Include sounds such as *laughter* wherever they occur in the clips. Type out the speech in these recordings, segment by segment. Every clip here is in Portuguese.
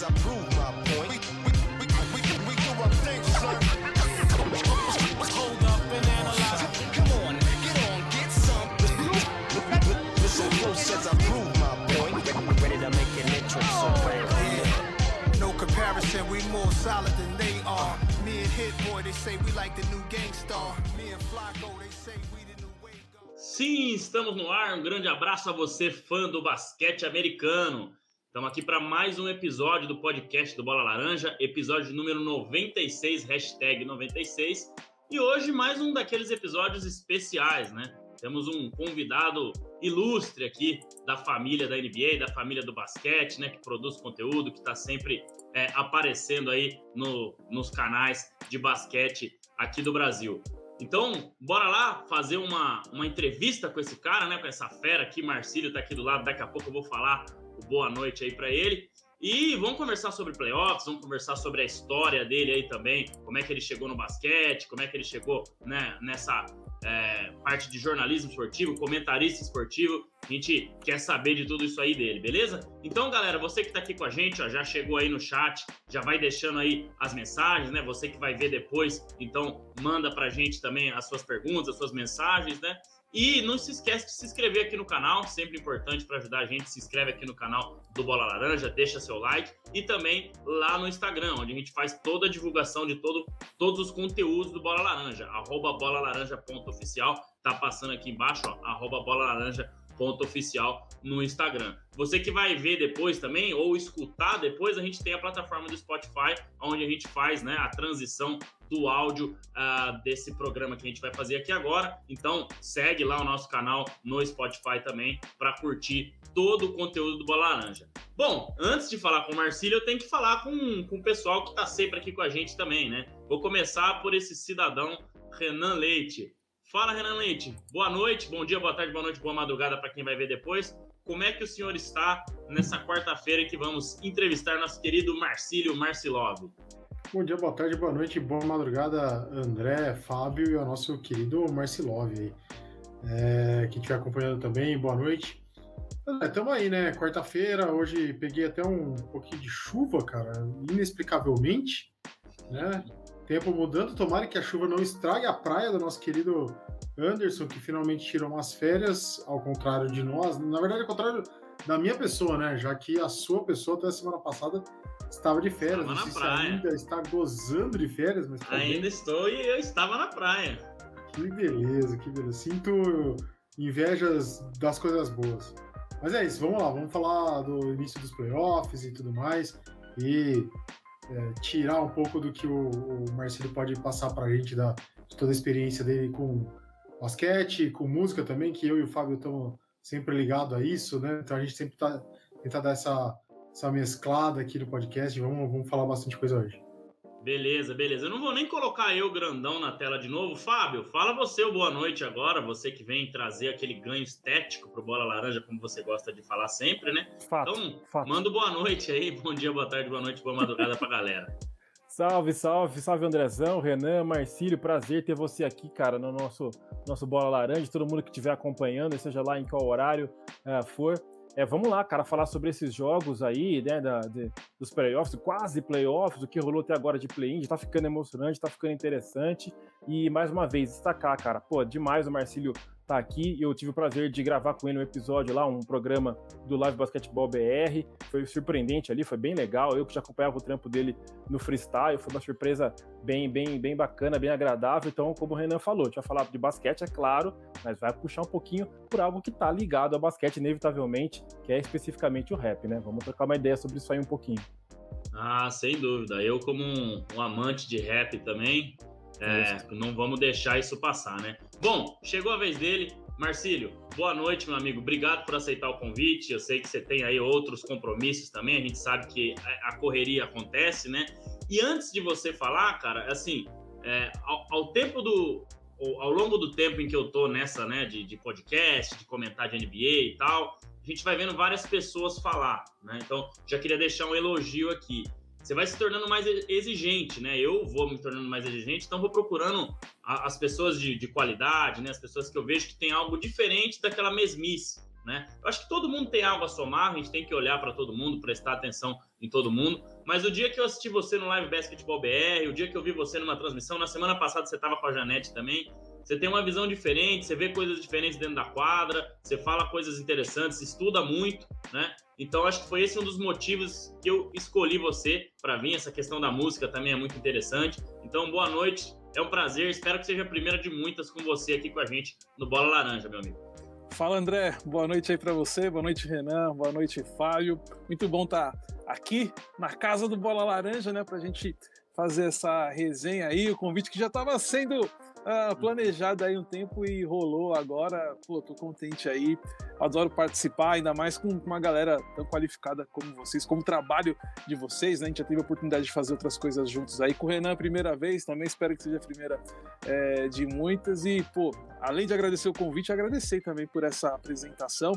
as I prove my point. We, we, we, we, we, do our thing, son. Hold up and analyze. Come on, get on, get something. Listen close as I prove my point. Ready to make an entrance, so bang. No comparison, we more solid than they are. Me and Hit Boy, they say we like the new gangstar. Me and Flacco, they say we the new. Sim, estamos no ar. Um grande abraço a você, fã do basquete americano. Estamos aqui para mais um episódio do podcast do Bola Laranja, episódio número 96, hashtag 96. E hoje mais um daqueles episódios especiais, né? Temos um convidado ilustre aqui da família da NBA, da família do basquete, né? Que produz conteúdo, que está sempre é, aparecendo aí no, nos canais de basquete aqui do Brasil. Então, bora lá fazer uma, uma entrevista com esse cara, né? Com essa fera aqui, Marcílio tá aqui do lado. Daqui a pouco eu vou falar boa noite aí para ele. E vamos conversar sobre playoffs, vamos conversar sobre a história dele aí também, como é que ele chegou no basquete, como é que ele chegou né, nessa é, parte de jornalismo esportivo, comentarista esportivo. A gente quer saber de tudo isso aí dele, beleza? Então, galera, você que tá aqui com a gente, ó, já chegou aí no chat, já vai deixando aí as mensagens, né? Você que vai ver depois, então manda pra gente também as suas perguntas, as suas mensagens, né? E não se esquece de se inscrever aqui no canal, sempre importante para ajudar a gente. Se inscreve aqui no canal do Bola Laranja, deixa seu like e também lá no Instagram, onde a gente faz toda a divulgação de todo, todos os conteúdos do Bola Laranja, arroba bolalaranja.oficial, tá passando aqui embaixo, ó, arroba bolalaranja.oficial no Instagram. Você que vai ver depois também, ou escutar depois, a gente tem a plataforma do Spotify, onde a gente faz né, a transição do áudio uh, desse programa que a gente vai fazer aqui agora. Então, segue lá o nosso canal no Spotify também para curtir todo o conteúdo do Bola Laranja. Bom, antes de falar com o Marcílio, eu tenho que falar com, com o pessoal que está sempre aqui com a gente também, né? Vou começar por esse cidadão Renan Leite. Fala, Renan Leite. Boa noite, bom dia, boa tarde, boa noite, boa madrugada para quem vai ver depois. Como é que o senhor está nessa quarta-feira que vamos entrevistar nosso querido Marcílio Marcilov? Bom dia, boa tarde, boa noite, boa madrugada, André, Fábio e ao nosso querido Marcilov aí, é, que estiver acompanhando também, boa noite. Estamos aí, né? Quarta-feira, hoje peguei até um pouquinho de chuva, cara, inexplicavelmente, né? Tempo mudando, tomara que a chuva não estrague a praia do nosso querido Anderson, que finalmente tirou umas férias, ao contrário de nós. Na verdade, ao contrário da minha pessoa, né? Já que a sua pessoa até a semana passada estava de férias. Estava na praia. ainda está gozando de férias, mas tá Ainda bem. estou e eu estava na praia. Que beleza, que beleza. Sinto invejas das coisas boas. Mas é isso, vamos lá, vamos falar do início dos playoffs e tudo mais. E é, tirar um pouco do que o, o Marcelo pode passar pra gente da, de toda a experiência dele com basquete, com música também, que eu e o Fábio estamos sempre ligados a isso, né? Então a gente sempre tá tentar dar essa, essa mesclada aqui no podcast. Vamos, vamos falar bastante coisa hoje. Beleza, beleza. Eu não vou nem colocar eu grandão na tela de novo. Fábio, fala você o boa noite agora. Você que vem trazer aquele ganho estético pro Bola Laranja, como você gosta de falar sempre, né? Fato, Então, fato. manda o boa noite aí. Bom dia, boa tarde, boa noite, boa madrugada pra galera. Salve, salve, salve Andrezão, Renan, Marcílio, prazer ter você aqui, cara, no nosso, nosso Bola Laranja, todo mundo que estiver acompanhando, seja lá em qual horário eh, for. É, vamos lá, cara, falar sobre esses jogos aí, né, da, de- dos playoffs, quase playoffs, o que rolou até agora de play-in, tá ficando emocionante, tá ficando interessante. E mais uma vez, destacar, cara, pô, demais o Marcílio tá aqui. Eu tive o prazer de gravar com ele um episódio lá, um programa do Live Basketball BR. Foi surpreendente ali, foi bem legal. Eu que já acompanhava o trampo dele no freestyle, foi uma surpresa bem, bem, bem bacana, bem agradável. Então, como o Renan falou, a gente vai falar de basquete, é claro, mas vai puxar um pouquinho por algo que tá ligado ao basquete, inevitavelmente, que é especificamente o rap, né? Vamos trocar uma ideia sobre isso aí um pouquinho. Ah, sem dúvida. Eu, como um, um amante de rap também, é, não vamos deixar isso passar, né? Bom, chegou a vez dele. Marcílio, boa noite, meu amigo. Obrigado por aceitar o convite. Eu sei que você tem aí outros compromissos também. A gente sabe que a correria acontece, né? E antes de você falar, cara, assim, é, ao, ao tempo do. Ao longo do tempo em que eu tô nessa, né, de, de podcast, de comentar de NBA e tal, a gente vai vendo várias pessoas falar, né? Então, já queria deixar um elogio aqui. Você vai se tornando mais exigente, né? Eu vou me tornando mais exigente, então vou procurando a- as pessoas de, de qualidade, né? As pessoas que eu vejo que tem algo diferente daquela mesmice, né? Eu acho que todo mundo tem algo a somar, a gente tem que olhar para todo mundo, prestar atenção em todo mundo. Mas o dia que eu assisti você no Live Basketball BR, o dia que eu vi você numa transmissão, na semana passada você estava com a Janete também, você tem uma visão diferente, você vê coisas diferentes dentro da quadra, você fala coisas interessantes, estuda muito, né? Então acho que foi esse um dos motivos que eu escolhi você para vir. Essa questão da música também é muito interessante. Então boa noite, é um prazer. Espero que seja a primeira de muitas com você aqui com a gente no Bola Laranja, meu amigo. Fala André, boa noite aí para você, boa noite Renan, boa noite Fábio. Muito bom estar tá aqui na casa do Bola Laranja, né, para a gente fazer essa resenha aí, o convite que já estava sendo uh, planejado aí um tempo e rolou agora. Pô, tô contente aí. Adoro participar, ainda mais com uma galera tão qualificada como vocês, como o trabalho de vocês, né? A gente já teve a oportunidade de fazer outras coisas juntos aí. Com o Renan, primeira vez, também espero que seja a primeira é, de muitas. E, pô, além de agradecer o convite, agradecer também por essa apresentação.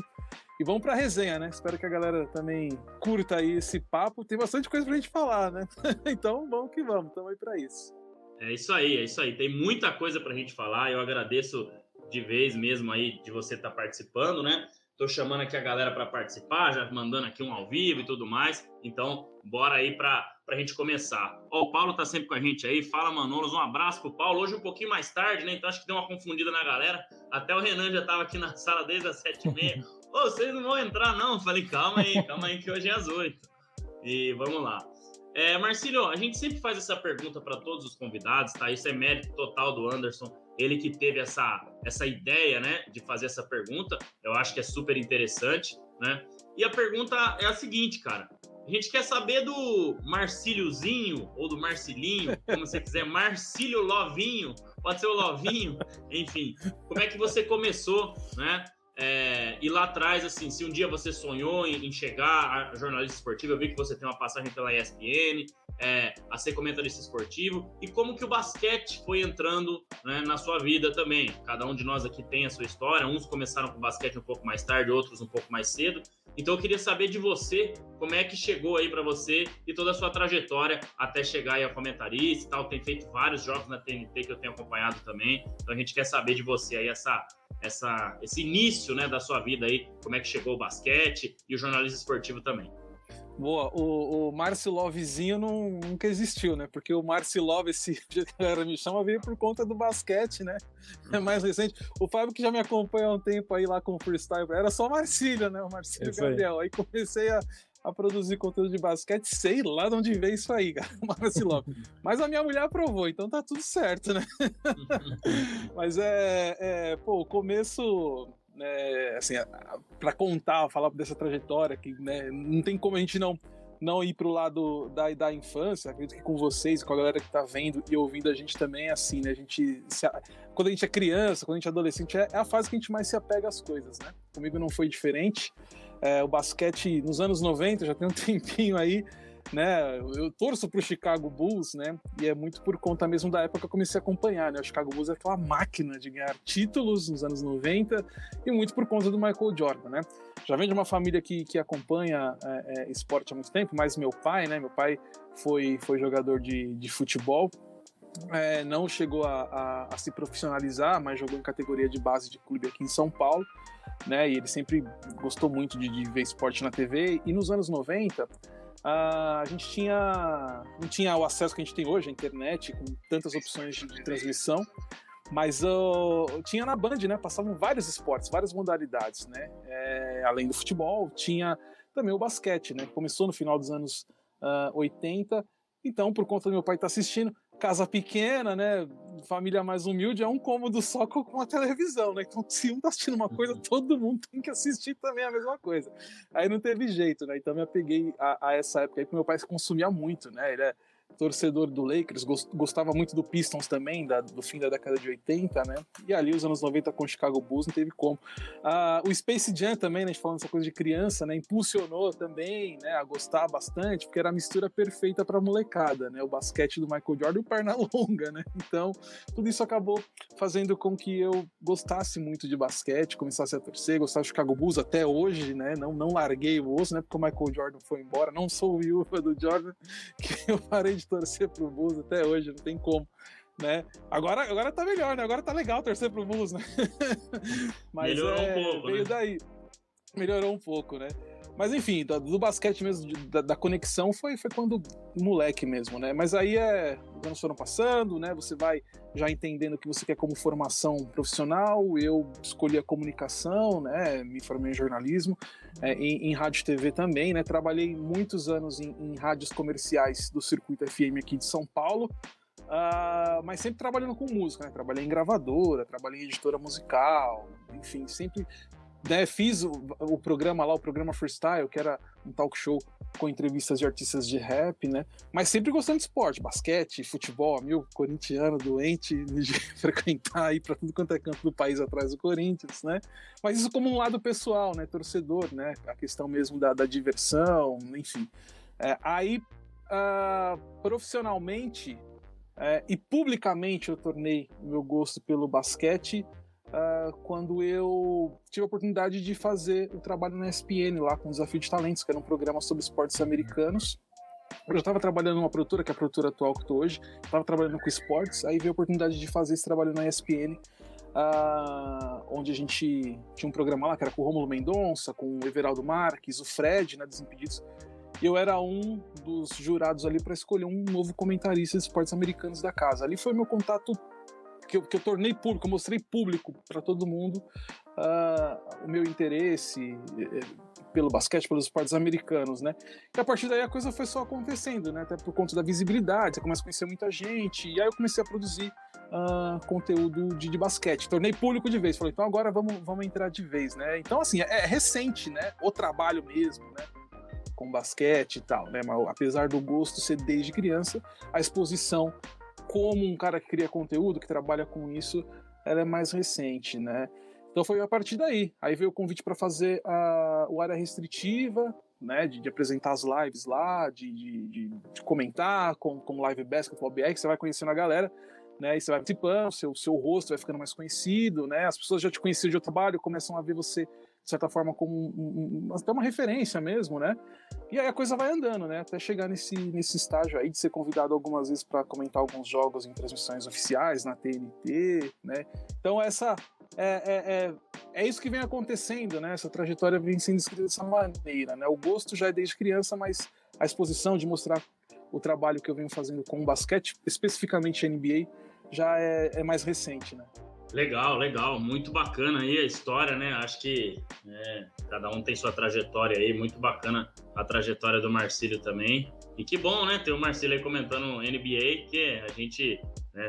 E vamos para a resenha, né? Espero que a galera também curta aí esse papo. Tem bastante coisa para a gente falar, né? *laughs* então, vamos que vamos, estamos aí para isso. É isso aí, é isso aí. Tem muita coisa para a gente falar. Eu agradeço de vez mesmo aí de você estar tá participando, né? Tô chamando aqui a galera para participar, já mandando aqui um ao vivo e tudo mais. Então, bora aí para a gente começar. Ó, o Paulo tá sempre com a gente aí. Fala, Manolos. Um abraço pro Paulo. Hoje um pouquinho mais tarde, né? Então acho que deu uma confundida na galera. Até o Renan já tava aqui na sala desde as sete e meia. Ô, vocês não vão entrar, não? Falei, calma aí, calma aí, que hoje é às oito. E vamos lá. É, Marcílio, a gente sempre faz essa pergunta para todos os convidados, tá? Isso é mérito total do Anderson, ele que teve essa, essa ideia, né, de fazer essa pergunta. Eu acho que é super interessante, né? E a pergunta é a seguinte, cara. A gente quer saber do Marcíliozinho ou do Marcilinho, como você quiser, Marcílio Lovinho, pode ser o Lovinho, enfim. Como é que você começou, né? É, e lá atrás, assim, se um dia você sonhou em, em, chegar a jornalista esportivo, eu vi que você tem uma passagem pela ESPN, é, a ser comentarista esportivo, e como que o basquete foi entrando né, na sua vida também. Cada um de nós aqui tem a sua história, uns começaram com basquete um pouco mais tarde, outros um pouco mais cedo. Então eu queria saber de você, como é que chegou aí para você e toda a sua trajetória até chegar aí a comentarista e tal. Tem feito vários jogos na TNT que eu tenho acompanhado também. Então a gente quer saber de você aí essa essa, esse início né, da sua vida aí, como é que chegou o basquete e o jornalismo esportivo também. Boa, o, o Márcio Lovezinho não, nunca existiu, né? Porque o Márcio Love, esse *laughs* que a galera me chama, veio por conta do basquete, né? É mais recente. O Fábio, que já me acompanha há um tempo aí lá com o freestyle, era só Marcílio, né? O Marcílio Gabriel. Aí. aí comecei a, a produzir conteúdo de basquete, sei lá de onde veio isso aí, cara, *laughs* Lopes. Mas a minha mulher aprovou, então tá tudo certo, né? *laughs* Mas é, é, pô, o começo, né, assim, para contar, falar dessa trajetória, que né, não tem como a gente não não ir pro lado da, da infância, acredito que com vocês, com a galera que tá vendo e ouvindo a gente também é assim, né? A gente se, quando a gente é criança, quando a gente é adolescente, é, é a fase que a gente mais se apega às coisas, né? Comigo não foi diferente. É, o basquete nos anos 90, já tem um *laughs* tempinho aí, né? Eu torço pro Chicago Bulls, né? E é muito por conta mesmo da época que eu comecei a acompanhar, né? O Chicago Bulls é aquela máquina de ganhar títulos nos anos 90 e muito por conta do Michael Jordan, né? Já vem de uma família que, que acompanha é, é, esporte há muito tempo, mas meu pai, né? Meu pai foi, foi jogador de, de futebol, é, não chegou a, a, a, se profissionalizar, mas jogou em categoria de base de clube aqui em São Paulo né? E ele sempre gostou muito de, de ver esporte na TV. E nos anos 90, a gente tinha não tinha o acesso que a gente tem hoje, a internet, com tantas opções de, de transmissão. Mas uh, tinha na Band, né? Passavam vários esportes, várias modalidades, né? É, além do futebol, tinha também o basquete, né? Começou no final dos anos uh, 80. Então, por conta do meu pai estar tá assistindo, casa pequena, né? Família mais humilde, é um cômodo só com uma televisão, né? Então, se um tá assistindo uma coisa, uhum. todo mundo tem que assistir também a mesma coisa. Aí não teve jeito, né? Então, me apeguei a, a essa época aí, porque meu pai consumia muito, né? Ele é torcedor do Lakers, gostava muito do Pistons também, da, do fim da década de 80, né? E ali, os anos 90 com o Chicago Bulls, não teve como. Ah, o Space Jam também, né? A gente falando essa coisa de criança, né? Impulsionou também, né? A gostar bastante, porque era a mistura perfeita para molecada, né? O basquete do Michael Jordan e o perna longa, né? Então, tudo isso acabou fazendo com que eu gostasse muito de basquete, começasse a torcer, gostava do Chicago Bulls até hoje, né? Não, não larguei o osso, né? Porque o Michael Jordan foi embora, não sou viúva do Jordan, *laughs* que eu parei de de torcer pro Bulls até hoje, não tem como. Né? Agora, agora tá melhor, né? Agora tá legal torcer pro Bulls, né? *laughs* Mas Melhorou é, um pouco, veio né? daí. melhorou um pouco, né? Mas enfim, do, do basquete mesmo, de, da, da, conexão, foi, foi quando moleque mesmo, né? Mas aí é. Os anos foram passando, né? Você vai já entendendo o que você quer como formação profissional. Eu escolhi a comunicação, né? Me formei em jornalismo, é, em, em rádio e TV também, né? Trabalhei muitos anos em, em rádios comerciais do circuito FM aqui de São Paulo. Uh, mas sempre trabalhando com música, né? Trabalhei em gravadora, trabalhei em editora musical, enfim, sempre né, fiz o, o, programa lá, o programa Freestyle, que era um talk show com entrevistas de artistas de rap, né? Mas sempre gostando de esporte, basquete, futebol, meu corintiano doente *laughs* frequentar aí para tudo quanto é canto do país atrás do Corinthians, né? Mas isso como um lado pessoal, né? Torcedor, né? A questão mesmo da, da diversão, enfim. É, aí, uh, profissionalmente é, e publicamente eu tornei meu gosto pelo basquete uh, quando eu tive a oportunidade de fazer o trabalho na ESPN lá com o Desafio de Talentos, que era um programa sobre esportes americanos. Eu já estava trabalhando numa produtora, que é a produtora atual que estou hoje, estava trabalhando com esportes, aí veio a oportunidade de fazer esse trabalho na ESPN, uh, ah, onde a gente tinha um programa lá que era com o Romulo Mendonça, com o Everaldo Marques, o Fred, né, Desimpedidos. Eu era um dos jurados ali para escolher um novo comentarista de esportes americanos da casa. Ali foi meu contato que eu, que eu tornei público, eu mostrei público para todo mundo uh, o meu interesse eh, pelo basquete, pelos esportes americanos, né? E a partir daí a coisa foi só acontecendo, né? Até por conta da visibilidade, você começa a conhecer muita gente, e aí eu comecei a produzir uh, conteúdo de, de, basquete. Tornei público de vez, falei, então agora vamos, vamos entrar de vez, né? Então, assim, é, é recente, né? O trabalho mesmo, né? Com basquete e tal, né? Mas apesar do gosto ser desde criança, a exposição como um cara que cria conteúdo, que trabalha com isso, ela é mais recente, né? Então foi a partir daí. Aí veio o convite para fazer a, o área restritiva, né? De, de apresentar as lives lá, de, de, de comentar com, com Live Basketball BR, que você vai conhecendo a galera, né? E você vai participando, seu, seu rosto vai ficando mais conhecido, né? As pessoas já te conheciam de outro trabalho, começam a ver você de certa forma, como um, um, até uma referência mesmo, né? E aí a coisa vai andando, né? Até chegar nesse, nesse estágio aí de ser convidado algumas vezes para comentar alguns jogos em transmissões oficiais na TNT, né? Então essa é, é, é, é, isso que vem acontecendo, né? Essa trajetória vem sendo escrita dessa maneira, né? O gosto já é desde criança, mas a exposição de mostrar o trabalho que eu venho fazendo com o basquete, especificamente NBA, já é, é mais recente, né? Legal, legal, muito bacana aí a história, né? Acho que é, cada um tem sua trajetória aí, muito bacana a trajetória do Marcílio também. E que bom, né? Ter o Marcílio aí comentando NBA, que a gente né,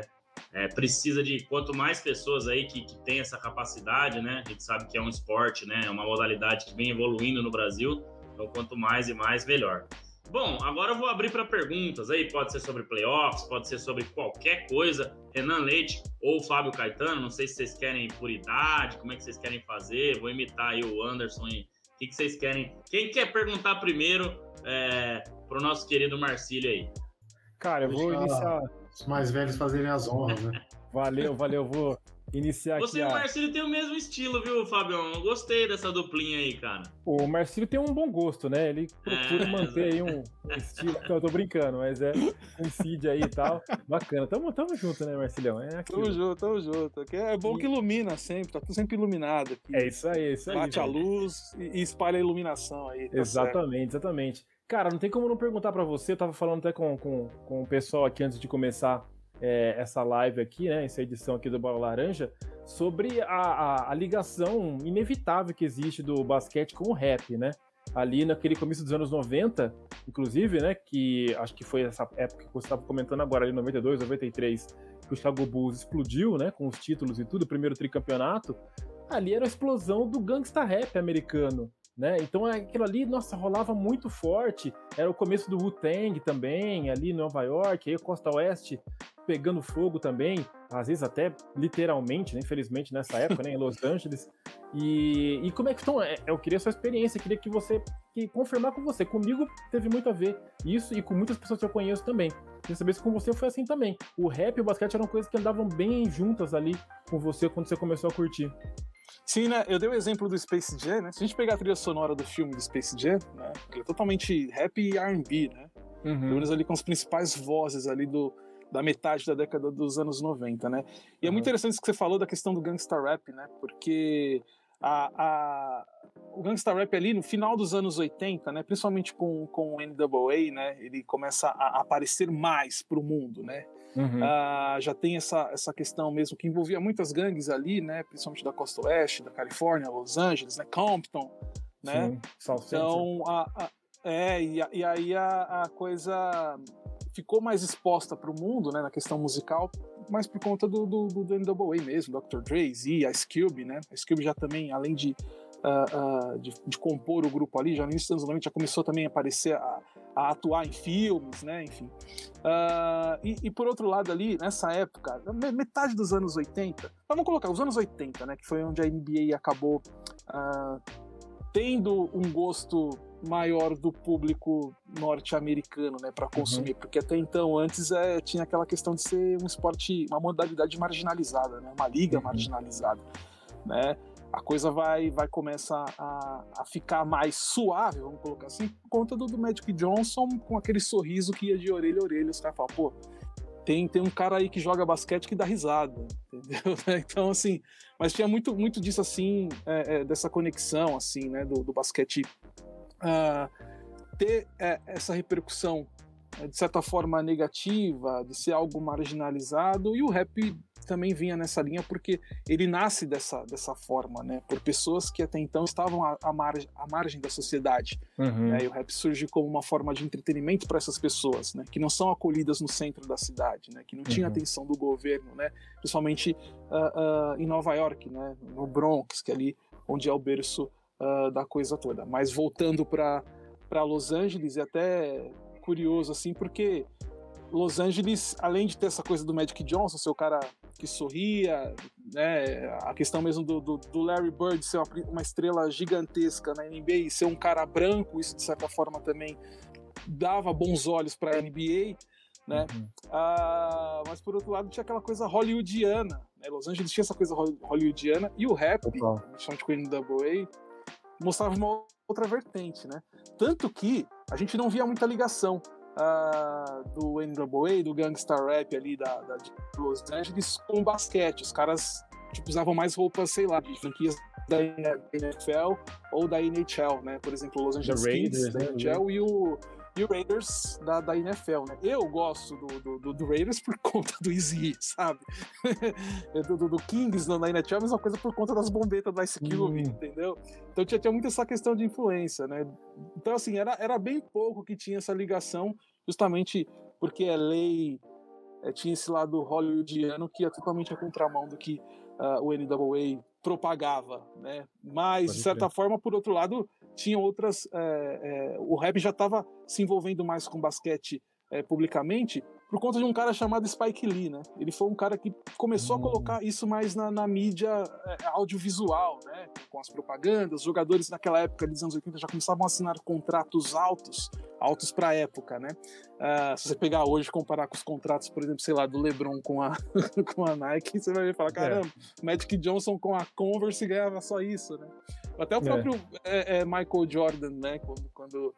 é, precisa de quanto mais pessoas aí que, que tem essa capacidade, né? A gente sabe que é um esporte, né? É uma modalidade que vem evoluindo no Brasil, então quanto mais e mais, melhor. Bom, agora eu vou abrir para perguntas aí, pode ser sobre playoffs, pode ser sobre qualquer coisa. Renan Leite ou Fábio Caetano, não sei se vocês querem por idade, como é que vocês querem fazer, vou imitar aí o Anderson e o que, que vocês querem. Quem quer perguntar primeiro é, para o nosso querido Marcílio aí? Cara, eu vou iniciar. Os mais velhos fazerem as honras, né? valeu, valeu, vou iniciar Você aqui. Você e o Marcílio tem o mesmo estilo, viu, Fabião? Eu gostei dessa duplinha aí, cara. O Marcílio tem um bom gosto, né? Ele procura é, manter aí um, estilo. Não, eu tô brincando, mas é coincide aí e tal. Bacana. Tamo, tamo junto, né, Marcilhão? É tamo junto, tamo junto. É bom que ilumina sempre, tá tudo sempre iluminado aqui. É isso aí, é isso aí. Bate a luz e espalha a iluminação aí. Tá exatamente, certo. exatamente. Cara, não tem como não perguntar para você, eu tava falando até com, com, com o pessoal aqui antes de começar é, essa live aqui, né, essa edição aqui do Bola Laranja, sobre a, a, a, ligação inevitável que existe do basquete com o rap, né? Ali naquele começo dos anos 90, inclusive, né, que acho que foi essa época que você estava comentando agora, ali 92, 93, que o Chicago Bulls explodiu, né, com os títulos e tudo, o primeiro tricampeonato, ali era a explosão do gangsta rap americano, né? Então aquilo ali, nossa, rolava muito forte. Era o começo do Wu-Tang também, ali em Nova York, aí Costa Oeste pegando fogo também, às vezes até literalmente, né? infelizmente nessa época, né, em Los *laughs* Angeles. E, e como é que estão? É, eu queria sua experiência, queria que você que confirmar com você. Comigo teve muito a ver isso e com muitas pessoas que eu conheço também. Queria saber se com você foi assim também. O rap e o basquete eram coisas que andavam bem juntas ali com você quando você começou a curtir. Sim, né? Eu dei o exemplo do Space Jam, né? Se a gente pegar a trilha sonora do filme do Space Jam, né? Ele é totalmente rap e R&B, né? Uhum. Pelo menos ali com as principais vozes ali do, da metade da década dos anos 90, né? E uhum. é muito interessante isso que você falou da questão do gangsta rap, né? Porque a, a, o gangsta rap ali no final dos anos 80, né, principalmente com, com o NWA, né, ele começa a aparecer mais para o mundo, né? Uhum. Uh, já tem essa, essa questão mesmo que envolvia muitas gangues ali, né, principalmente da costa oeste, da Califórnia, Los Angeles, né, Compton, né? Sim, então, a, a, é, e, e aí a, a, coisa ficou mais exposta para o mundo, né, na questão musical, mas por conta do, do, do, do NWA mesmo, Dr. Dre, Z, Ice Cube, né? Ice Cube já também, além de uh, uh, de, de, compor o grupo ali, já no início dos anos 90 já começou também a aparecer, a, a atuar em filmes, né, enfim. Uh, e, e, por outro lado ali, nessa época, metade dos anos 80, vamos colocar os anos 80, né, que foi onde a NBA acabou tendo um gosto maior do público norte-americano, né, para consumir, uhum. porque até então antes é, tinha aquela questão de ser um esporte, uma modalidade marginalizada, né, uma liga uhum. marginalizada, né a coisa vai, vai começar a, a ficar mais suave, vamos colocar assim, por conta do, do Magic Johnson com aquele sorriso que ia de orelha a orelha. Os caras falam, pô, tem, tem um cara aí que joga basquete que dá risada, *laughs* entendeu? Então, assim, mas tinha muito, muito disso, assim, é, é, dessa conexão, assim, né, do, do basquete uh, ter é, essa repercussão de certa forma negativa, de ser algo marginalizado, e o rap também vinha nessa linha porque ele nasce dessa, dessa forma, né? Por pessoas que até então estavam à, margem, à margem da sociedade. Uhum. Né? E o rap surge como uma forma de entretenimento para essas pessoas, né? Que não são acolhidas no centro da cidade, né? Que não tinha uhum. atenção do governo, né? Principalmente uh, uh, em Nova York, né? No Bronx, que é ali onde é o berço uh, da coisa toda. Mas voltando para Los Angeles, é até curioso, assim, porque Los Angeles, além de ter essa coisa do Magic Johnson, ser o cara que sorria, né, a questão mesmo do, do, do Larry Bird ser uma, uma, estrela gigantesca na NBA e ser um cara branco, isso de certa forma também dava bons olhos para a NBA, né? Uhum. Ah, mas por outro lado tinha aquela coisa hollywoodiana, né? Los Angeles tinha essa coisa hollywoodiana e o rap, principalmente com o NWA, mostrava uma outra vertente, né? Tanto que a gente não via muita ligação uh, do NWA, do gangsta rap ali da, da, de Los Angeles com basquete. Os caras tipo, usavam mais roupas, sei lá, de franquias da NFL ou da NHL, né? Por exemplo, Los Angeles Kings da NHL né? e o e o Raiders da, da NFL, né? Eu gosto do, do, do Raiders por *laughs* conta do Easy, sabe? *laughs* do, do, do, Kings na NFL, a mesma coisa por conta das bombetas do Ice Cube, entendeu? Então tinha, tinha muito essa questão de influência, né? Então, assim, era, era bem pouco que tinha essa ligação, justamente porque a lei é, tinha esse lado hollywoodiano que ia totalmente a contramão do que uh, o NWA propagava, né? Mas, de certa forma, por outro lado, tinham outras. É, é, o rap já estava se envolvendo mais com basquete é, publicamente por conta de um cara chamado Spike Lee, né? Ele foi um cara que começou hum. a colocar isso mais na, na mídia audiovisual, né? Com as propagandas, os jogadores naquela época dos anos 80 já começavam a assinar contratos altos, altos para a época, né? Uh, se você pegar hoje e comparar com os contratos, por exemplo, sei lá, do LeBron com a, *laughs* com a Nike, você vai falar, é. caramba, é. Magic Johnson com a Converse ganhava só isso, né? Até o é. próprio é. Michael Jordan, né? Quando, quando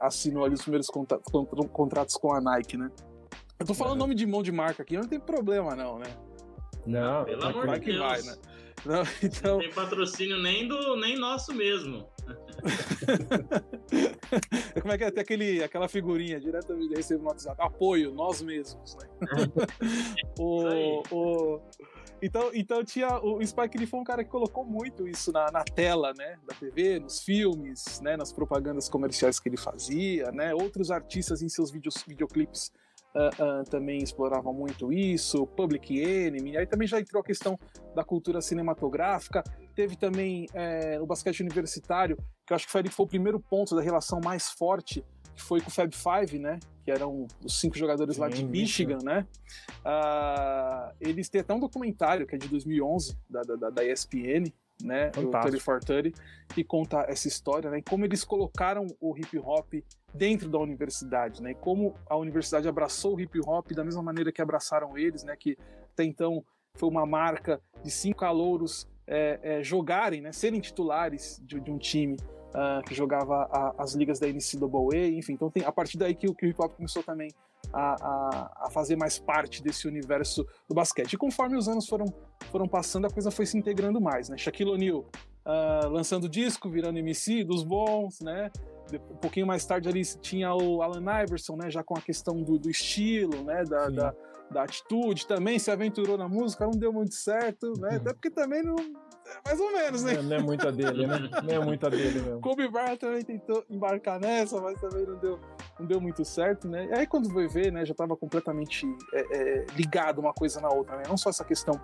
assinou ali os primeiros contratos com a Nike, né? Eu tô falando é. nome de mão de marca aqui, não tem problema não, né? Não, pelo amor de Deus. Vai, né? Não, *laughs* então... não tem patrocínio nem do nem nosso mesmo. *laughs* Como é que é? Tem aquele, aquela figurinha diretamente recebo no WhatsApp. Apoio, nós mesmos, né? *laughs* o, o, então, então tinha. O Spike Lee foi um cara que colocou muito isso na, na tela, né? Da TV, nos filmes, né? Nas propagandas comerciais que ele fazia, né? Outros artistas em seus vídeos, videoclipes uh, uh, também explorava muito isso, Public Enemy, aí também já entrou a questão da cultura cinematográfica, teve também é, o basquete universitário, que eu acho que foi, foi o primeiro ponto da relação mais forte, que foi com o Fab Five, né? Que eram os cinco jogadores Sim, lá de Michigan, isso. né? Uh, eles têm até um documentário que é de 2011 da, da, da ESPN, né? Fantástico. O 3430, que conta essa história, né? E como eles colocaram o hip hop dentro da universidade, né? E como a universidade abraçou o hip hop da mesma maneira que abraçaram eles, né? Que até então foi uma marca de cinco calouros é, é, jogarem, né? Serem titulares de, de um time uh, que jogava a, as ligas da NCAA, enfim. Então tem a partir daí que, que o hip hop começou também a, a, a, fazer mais parte desse universo do basquete. E conforme os anos foram, foram passando, a coisa foi se integrando mais, né? Shaquille O'Neal, uh, lançando disco, virando MC dos bons, né? Um pouquinho mais tarde ali tinha o Alan Iverson, né? Já com a questão do, do estilo, né? Da, da, da, atitude também, se aventurou na música, não deu muito certo, né? Uhum. Até porque também não. É mais ou menos, né? Não, não é muita dele, né? *laughs* Não é muita dele mesmo. Kobe Bryant também tentou embarcar nessa, mas também não deu, não deu muito certo, né? E aí quando foi ver, né? Já estava completamente é, é, ligado uma coisa na outra, né? Não só essa questão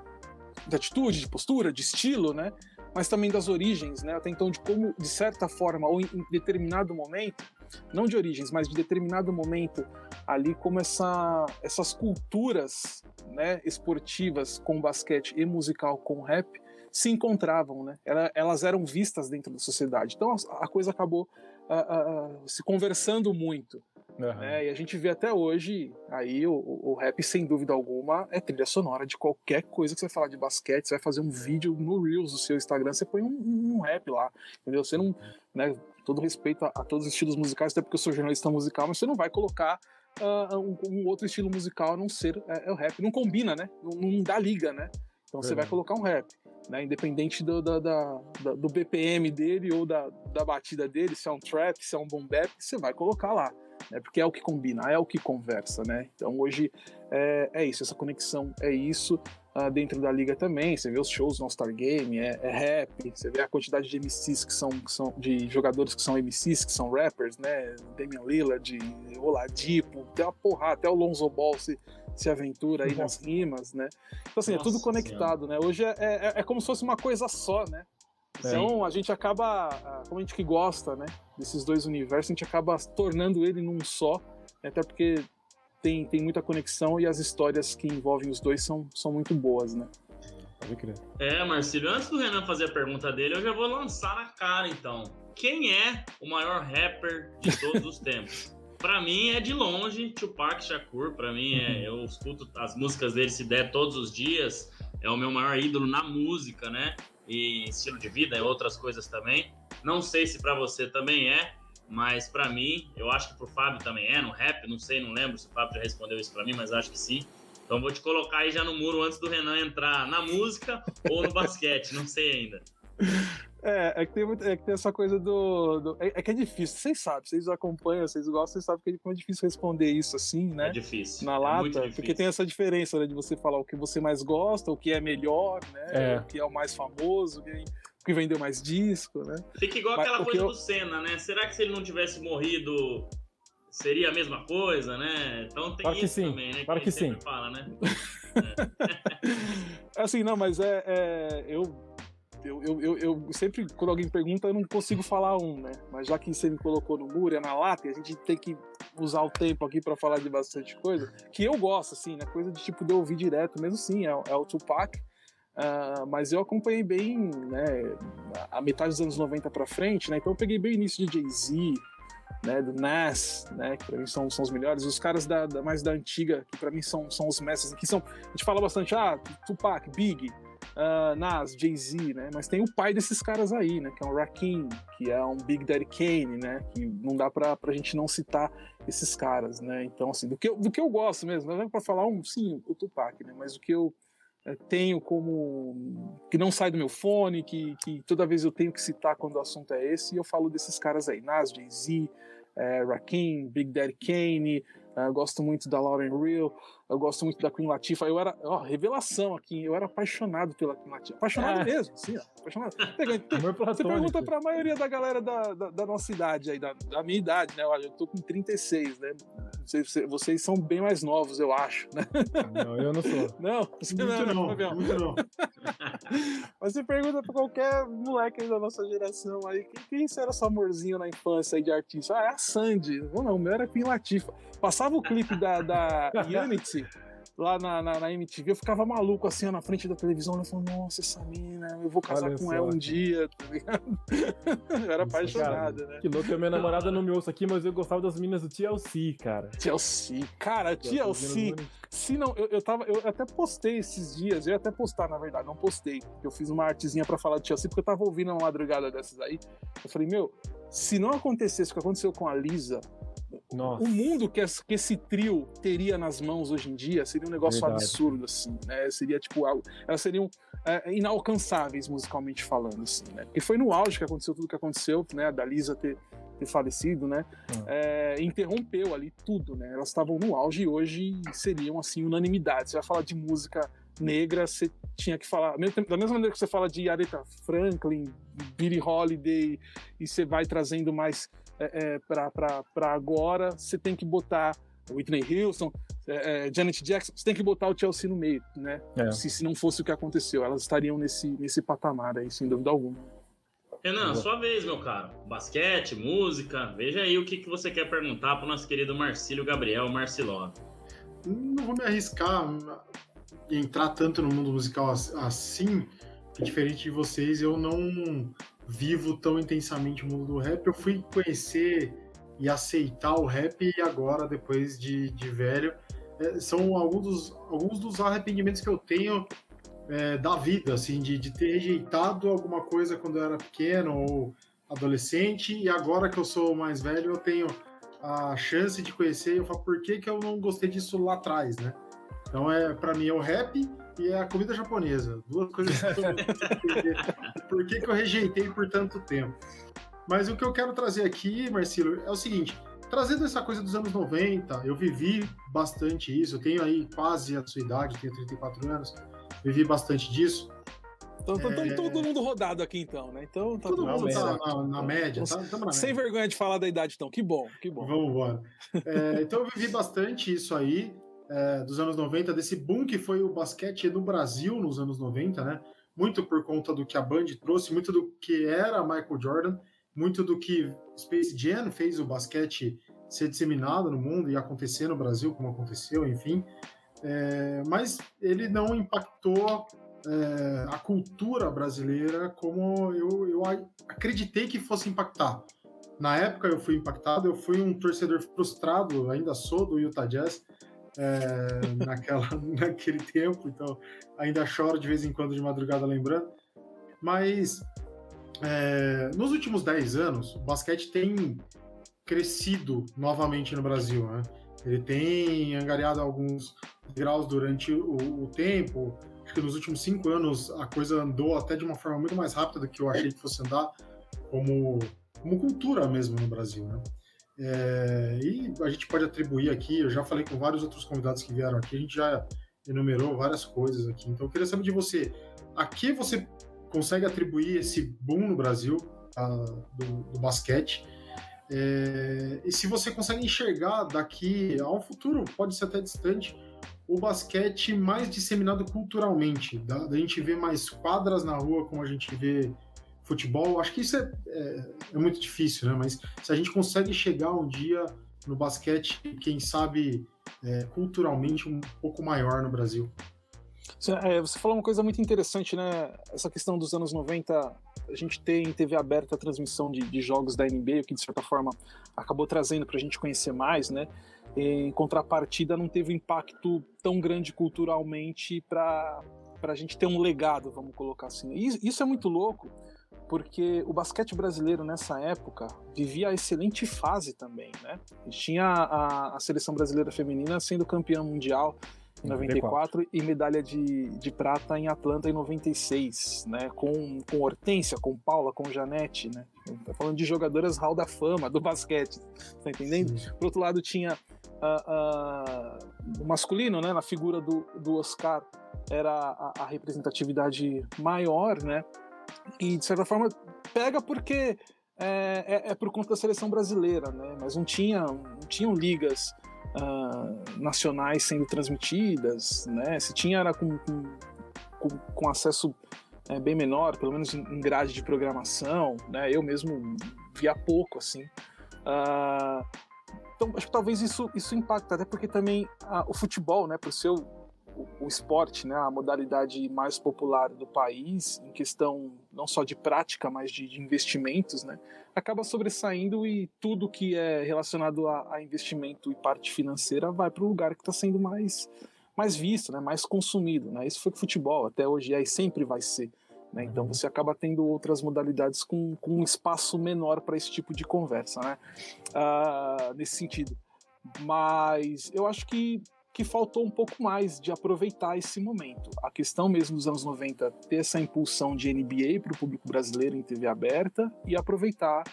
de atitude, de postura, de estilo, né? Mas também das origens, né? Até então de como, de certa forma, ou em determinado momento, não de origens, mas de determinado momento ali, como essa, essas culturas, né, esportivas com basquete e musical com rap se encontravam, né? Elas eram vistas dentro da sociedade. Então a coisa acabou uh, uh, se conversando muito. Uhum. Né? E a gente vê até hoje, aí o, o, rap, sem dúvida alguma, é trilha sonora de qualquer coisa que você falar de basquete. Você vai fazer um vídeo no Reels do seu Instagram, você põe um, um rap lá, entendeu? Você não, né, todo respeito a, a, todos os estilos musicais, até porque eu sou jornalista musical, mas você não vai colocar uh, um, um, outro estilo musical a não ser é, é o rap. Não combina, né? Não, não dá liga, né? Então você vai colocar um rap, né? Independente do, da, da, do BPM dele ou da, da batida dele, se é um trap, se é um boom bap, você vai colocar lá né? Porque é o que combina, é o que conversa, né? Então hoje é, é isso, essa conexão é isso. Uh, dentro da liga também, você vê os shows no All-Star Game, é, é, rap, você vê a quantidade de MCs que são, que são, de jogadores que são MCs, que são rappers, né? Damian Lillard, Oladipo, até a porra, até o Lonzo Ball se, se aventura aí nas rimas, né? Então assim, Nossa, é tudo conectado, senhora. né? Hoje é, é, é como se fosse uma coisa só, né? Então a gente acaba, como a gente que gosta, né, desses dois universos, a gente acaba tornando ele num só, até porque tem, tem muita conexão e as histórias que envolvem os dois são, são muito boas, né? Pode crer. É, Marcílio, antes do Renan fazer a pergunta dele, eu já vou lançar na cara então. Quem é o maior rapper de todos os tempos? *laughs* Pra mim é de longe Tupac Shakur. Pra mim é, eu escuto as músicas dele se der todos os dias. É o meu maior ídolo na música, né? e estilo de vida e outras coisas também. Não sei se para você também é, mas para mim, eu acho que pro Fábio também é, no rap, não sei, não lembro se o Fábio já respondeu isso para mim, mas acho que sim. Então vou te colocar aí já no muro antes do Renan entrar na música ou no basquete, não sei ainda. *laughs* É, é que tem, muito, é que tem essa coisa do. do é, é, que é difícil, vocês sabem, vocês acompanham, vocês gostam, vocês sabem que é difícil responder isso assim, né? É difícil. Na é lata, porque tem essa diferença né, de você falar o que você mais gosta, o que é melhor, né? É. O que é o mais famoso, o que vendeu mais disco, né? Fica igual Mas, aquela coisa eu... do Senna, né? Será que se ele não tivesse morrido seria a mesma coisa, né? Então tem claro isso sim. também, né? Claro que, que sim. Fala, né? *laughs* é. *laughs* assim, não, mas é, é eu eu, eu, eu, eu, sempre, quando alguém pergunta, eu não consigo falar um, né? Mas já que você me colocou no muro, é na lata, a gente tem que usar o tempo aqui para falar de bastante coisa, que eu gosto, assim, né? Coisa de tipo de ouvir direto, mesmo sim, é, é o Tupac. Uh, mas eu acompanhei bem, né? A metade dos anos 90 para frente, né? Então eu peguei bem o início de Jay-Z, né, do Nas, né, que pra mim são, são os melhores, os caras da, da mais da antiga, que para mim são, são os mestres, que são, a gente fala bastante, ah, Tupac, Big, uh, Nas, Jay-Z, né? Mas tem o pai desses caras aí, né? Que é um Rakim, que é um Big Daddy Kane, né? Que não dá pra, pra gente não citar esses caras, né? Então, assim, do que eu, do que eu gosto mesmo, não é pra falar um, sim, o Tupac, né? Mas o que eu é, tenho como que não sai do meu fone, que, que toda vez eu tenho que citar quando o assunto é esse, e eu falo desses caras aí, Nas, Jay-Z, é, Rakim, Big Daddy Kane, uh, gosto muito da Lauren Real, eu gosto muito da Queen Latifah. Eu era, ó, revelação aqui, eu era apaixonado pela Queen Latifah. Apaixonado é. mesmo, sim, ó, apaixonado. *laughs* Você pergunta pra maioria da galera da, da, da nossa idade aí, da, da, minha idade, né? Olha, eu tô com 36, né? Vocês, vocês são bem mais novos, eu acho, né? Não, eu não sou. Não, você muito não, não, muito não. Mas você pergunta pra qualquer moleque aí da nossa geração aí, quem, quem era seu amorzinho na infância aí de artista? Ah, é a Sandy. Não, não, o meu era Queen Latifah. Passava o clipe da, da *laughs* Unity, lá na, na, na, MTV, eu ficava maluco assim ó, na frente da televisão, eu falava, nossa, essa mina, eu vou casar Olha com ela um dia, tá ligado? *laughs* eu era apaixonada, né? Que louco, a minha namorada não me ouça aqui, mas eu gostava das minas do TLC, cara. TLC, cara, TLC. Se não, eu, eu tava, eu até postei esses dias, eu ia até postar, na verdade, não postei, eu fiz uma artezinha pra falar de TLC, porque eu tava ouvindo uma madrugada dessas aí. Eu falei, meu, se não acontecesse o que aconteceu com a Lisa, Nossa. o mundo que, esse- trio teria nas mãos hoje em dia seria um negócio Verdade. absurdo, assim, né? Seria tipo algo. Elas seriam é, inalcançáveis musicalmente falando, assim, né? Porque foi no auge que aconteceu tudo que aconteceu, né? A da Lisa ter, ter falecido, né? É, interrompeu ali tudo, né? Elas estavam no auge e hoje seriam, assim, unanimidade. Você vai falar de música negra, você tinha que falar. Da mesma maneira que você fala de Aretha Franklin, Billie Holiday, e você vai trazendo mais é, é, para agora, você tem que botar Whitney Houston, é, é, Janet Jackson, você tem que botar o Chelsea no meio, né? É. Se, se não fosse o que aconteceu, elas estariam nesse, nesse patamar aí, sem dúvida alguma. Renan, sua vez, meu caro. Basquete, música. Veja aí o que, que você quer perguntar pro nosso querido Marcílio Gabriel Marciló. Não vou me arriscar em entrar tanto no mundo musical as- assim, que diferente de vocês, eu não vivo tão intensamente o mundo do rap. Eu fui conhecer e aceitar o rap agora, depois de, de velho. É, são alguns dos, alguns dos arrependimentos que eu tenho é, da vida, assim, de, de ter rejeitado alguma coisa quando eu era pequeno ou adolescente, e agora que eu sou mais velho, eu tenho a chance de conhecer e eu falo, por que, que eu não gostei disso lá atrás, né? Então, é, para mim, é o rap e é a comida japonesa. Duas coisas que eu não consigo *laughs* entender. Por que, que eu rejeitei por tanto tempo? Mas o que eu quero trazer aqui, Marcelo, é o seguinte: trazendo essa coisa dos anos 90, eu vivi bastante isso. Eu tenho aí quase a sua idade, tenho 34 anos, vivi bastante disso. Então, então, É. todo mundo rodado aqui, então, né? Então, tá Todo mundo tá na, na média, tá? Na Sem média. vergonha de falar da idade, então. Que bom, que bom. Vamos embora. É, então eu vivi bastante isso aí, é, dos anos 90, desse boom que foi o basquete no Brasil nos anos 90, né? Muito por conta do que a Band trouxe, muito do que era Michael Jordan, muito do que Space Jam fez o basquete ser disseminado no mundo e acontecer no Brasil, como aconteceu, enfim. É, mas ele não impactou é, a cultura brasileira como eu, eu acreditei que fosse impactar. Na época eu fui impactado, eu fui um torcedor frustrado, ainda sou do Utah Jazz, é, naquela, *laughs* naquele tempo, então ainda choro de vez em quando de madrugada lembrando. Mas é, nos últimos 10 anos, o basquete tem crescido novamente no Brasil. Né? Ele tem angariado alguns graus durante o, o tempo. Acho que nos últimos cinco anos a coisa andou até de uma forma muito mais rápida do que eu achei que fosse andar, como, como cultura mesmo no Brasil. Né? É, e a gente pode atribuir aqui, eu já falei com vários outros convidados que vieram aqui, a gente já enumerou várias coisas aqui. Então eu queria saber de você, a que você consegue atribuir esse boom no Brasil ah, do, do basquete? É, e se você consegue enxergar daqui a um futuro, pode ser até distante, o basquete mais disseminado culturalmente, da, da gente ver mais quadras na rua como a gente vê futebol, acho que isso é, é, é muito difícil, né? Mas se a gente consegue chegar um dia no basquete, quem sabe é, culturalmente um pouco maior no Brasil. Você, é, falou uma coisa muito interessante, né? Essa questão dos anos 90, a gente tem TV aberta a transmissão de, de jogos da NBA, o que de certa forma acabou trazendo para a gente conhecer mais, né? Em contrapartida, não teve um impacto tão grande culturalmente para a gente ter um legado, vamos colocar assim. E isso é muito louco, porque o basquete brasileiro nessa época vivia a excelente fase também, né? Tinha a, a seleção brasileira feminina sendo campeã mundial em 94 e medalha de, de prata em Atlanta em 96, né? Com, com Hortência, com Paula, com Janete, né? Tá falando de jogadoras hall da fama do basquete, tá entendendo? Sim. Por outro lado, tinha ah, ah, o masculino, né? Na figura do, do Oscar, era a, a representatividade maior, né? E de certa forma pega porque é, é, é por conta da seleção brasileira, né? Mas não tinha, não tinham ligas ah, nacionais sendo transmitidas, né? Se tinha era com, com, com, acesso é, bem menor, pelo menos em, em grade de programação, né? Eu mesmo via pouco, assim. Ah, então, acho que talvez isso, isso impacta, até porque também ah, o futebol, né, por ser o, esporte, né, a modalidade mais popular do país, em questão não só de prática, mas de, de investimentos, né, acaba sobressaindo e tudo que é relacionado a, a investimento e parte financeira vai para o lugar que está sendo mais, mais visto, né, mais consumido. Né, isso foi o futebol, até hoje é e sempre vai ser. Né? Então você acaba tendo outras modalidades com, com um espaço menor para esse tipo de conversa, né? Uh, nesse sentido. Mas eu acho que, que faltou um pouco mais de aproveitar esse momento. A questão mesmo dos anos 90 ter essa impulsão de NBA para o público brasileiro em TV aberta e aproveitar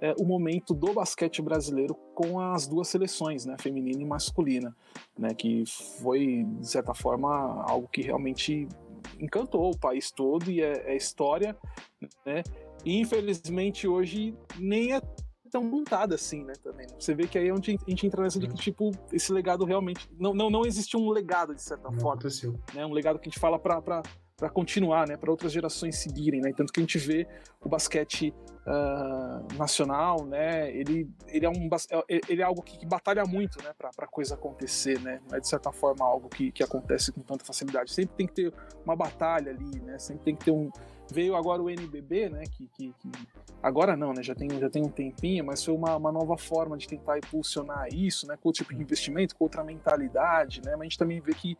é, o momento do basquete brasileiro com as duas seleções, né, feminina e masculina, né, que foi de certa forma algo que realmente encantou o país todo e é, é história, né? E infelizmente hoje nem é tão montada assim, né? Também. Né? Você vê que aí é onde a gente entra nessa de que, tipo, esse legado realmente. Não, não, não existe um legado, de certa não forma. Aconteceu. Né? Um legado que a gente fala para para continuar, né, para outras gerações seguirem, né, tanto que a gente vê o basquete uh, nacional, né, ele, ele é um é, ele é algo que, que batalha muito, né, para a coisa acontecer, né, não é de certa forma algo que, que acontece com tanta facilidade, sempre tem que ter uma batalha ali, né, sempre tem que ter um veio agora o NBB, né, que, que, que agora não, né, já tem já tem um tempinho, mas foi uma, uma nova forma de tentar impulsionar isso, né, com outro tipo de investimento, com outra mentalidade, né, mas a gente também vê que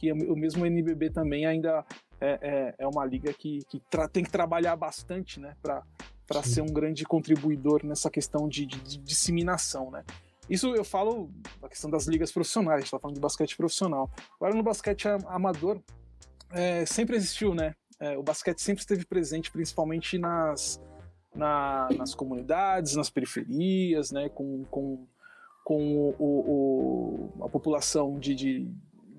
que o mesmo NBB também ainda é, é, é uma liga que, que tem que trabalhar bastante né, para ser um grande contribuidor nessa questão de, de, de, disseminação. Né? Isso eu falo da questão das ligas profissionais, a gente está falando de basquete profissional. Agora, no basquete amador, é, sempre existiu, né? É, o basquete sempre esteve presente, principalmente nas, na, nas comunidades, nas periferias, né? Com, com, com o, o a população de, de,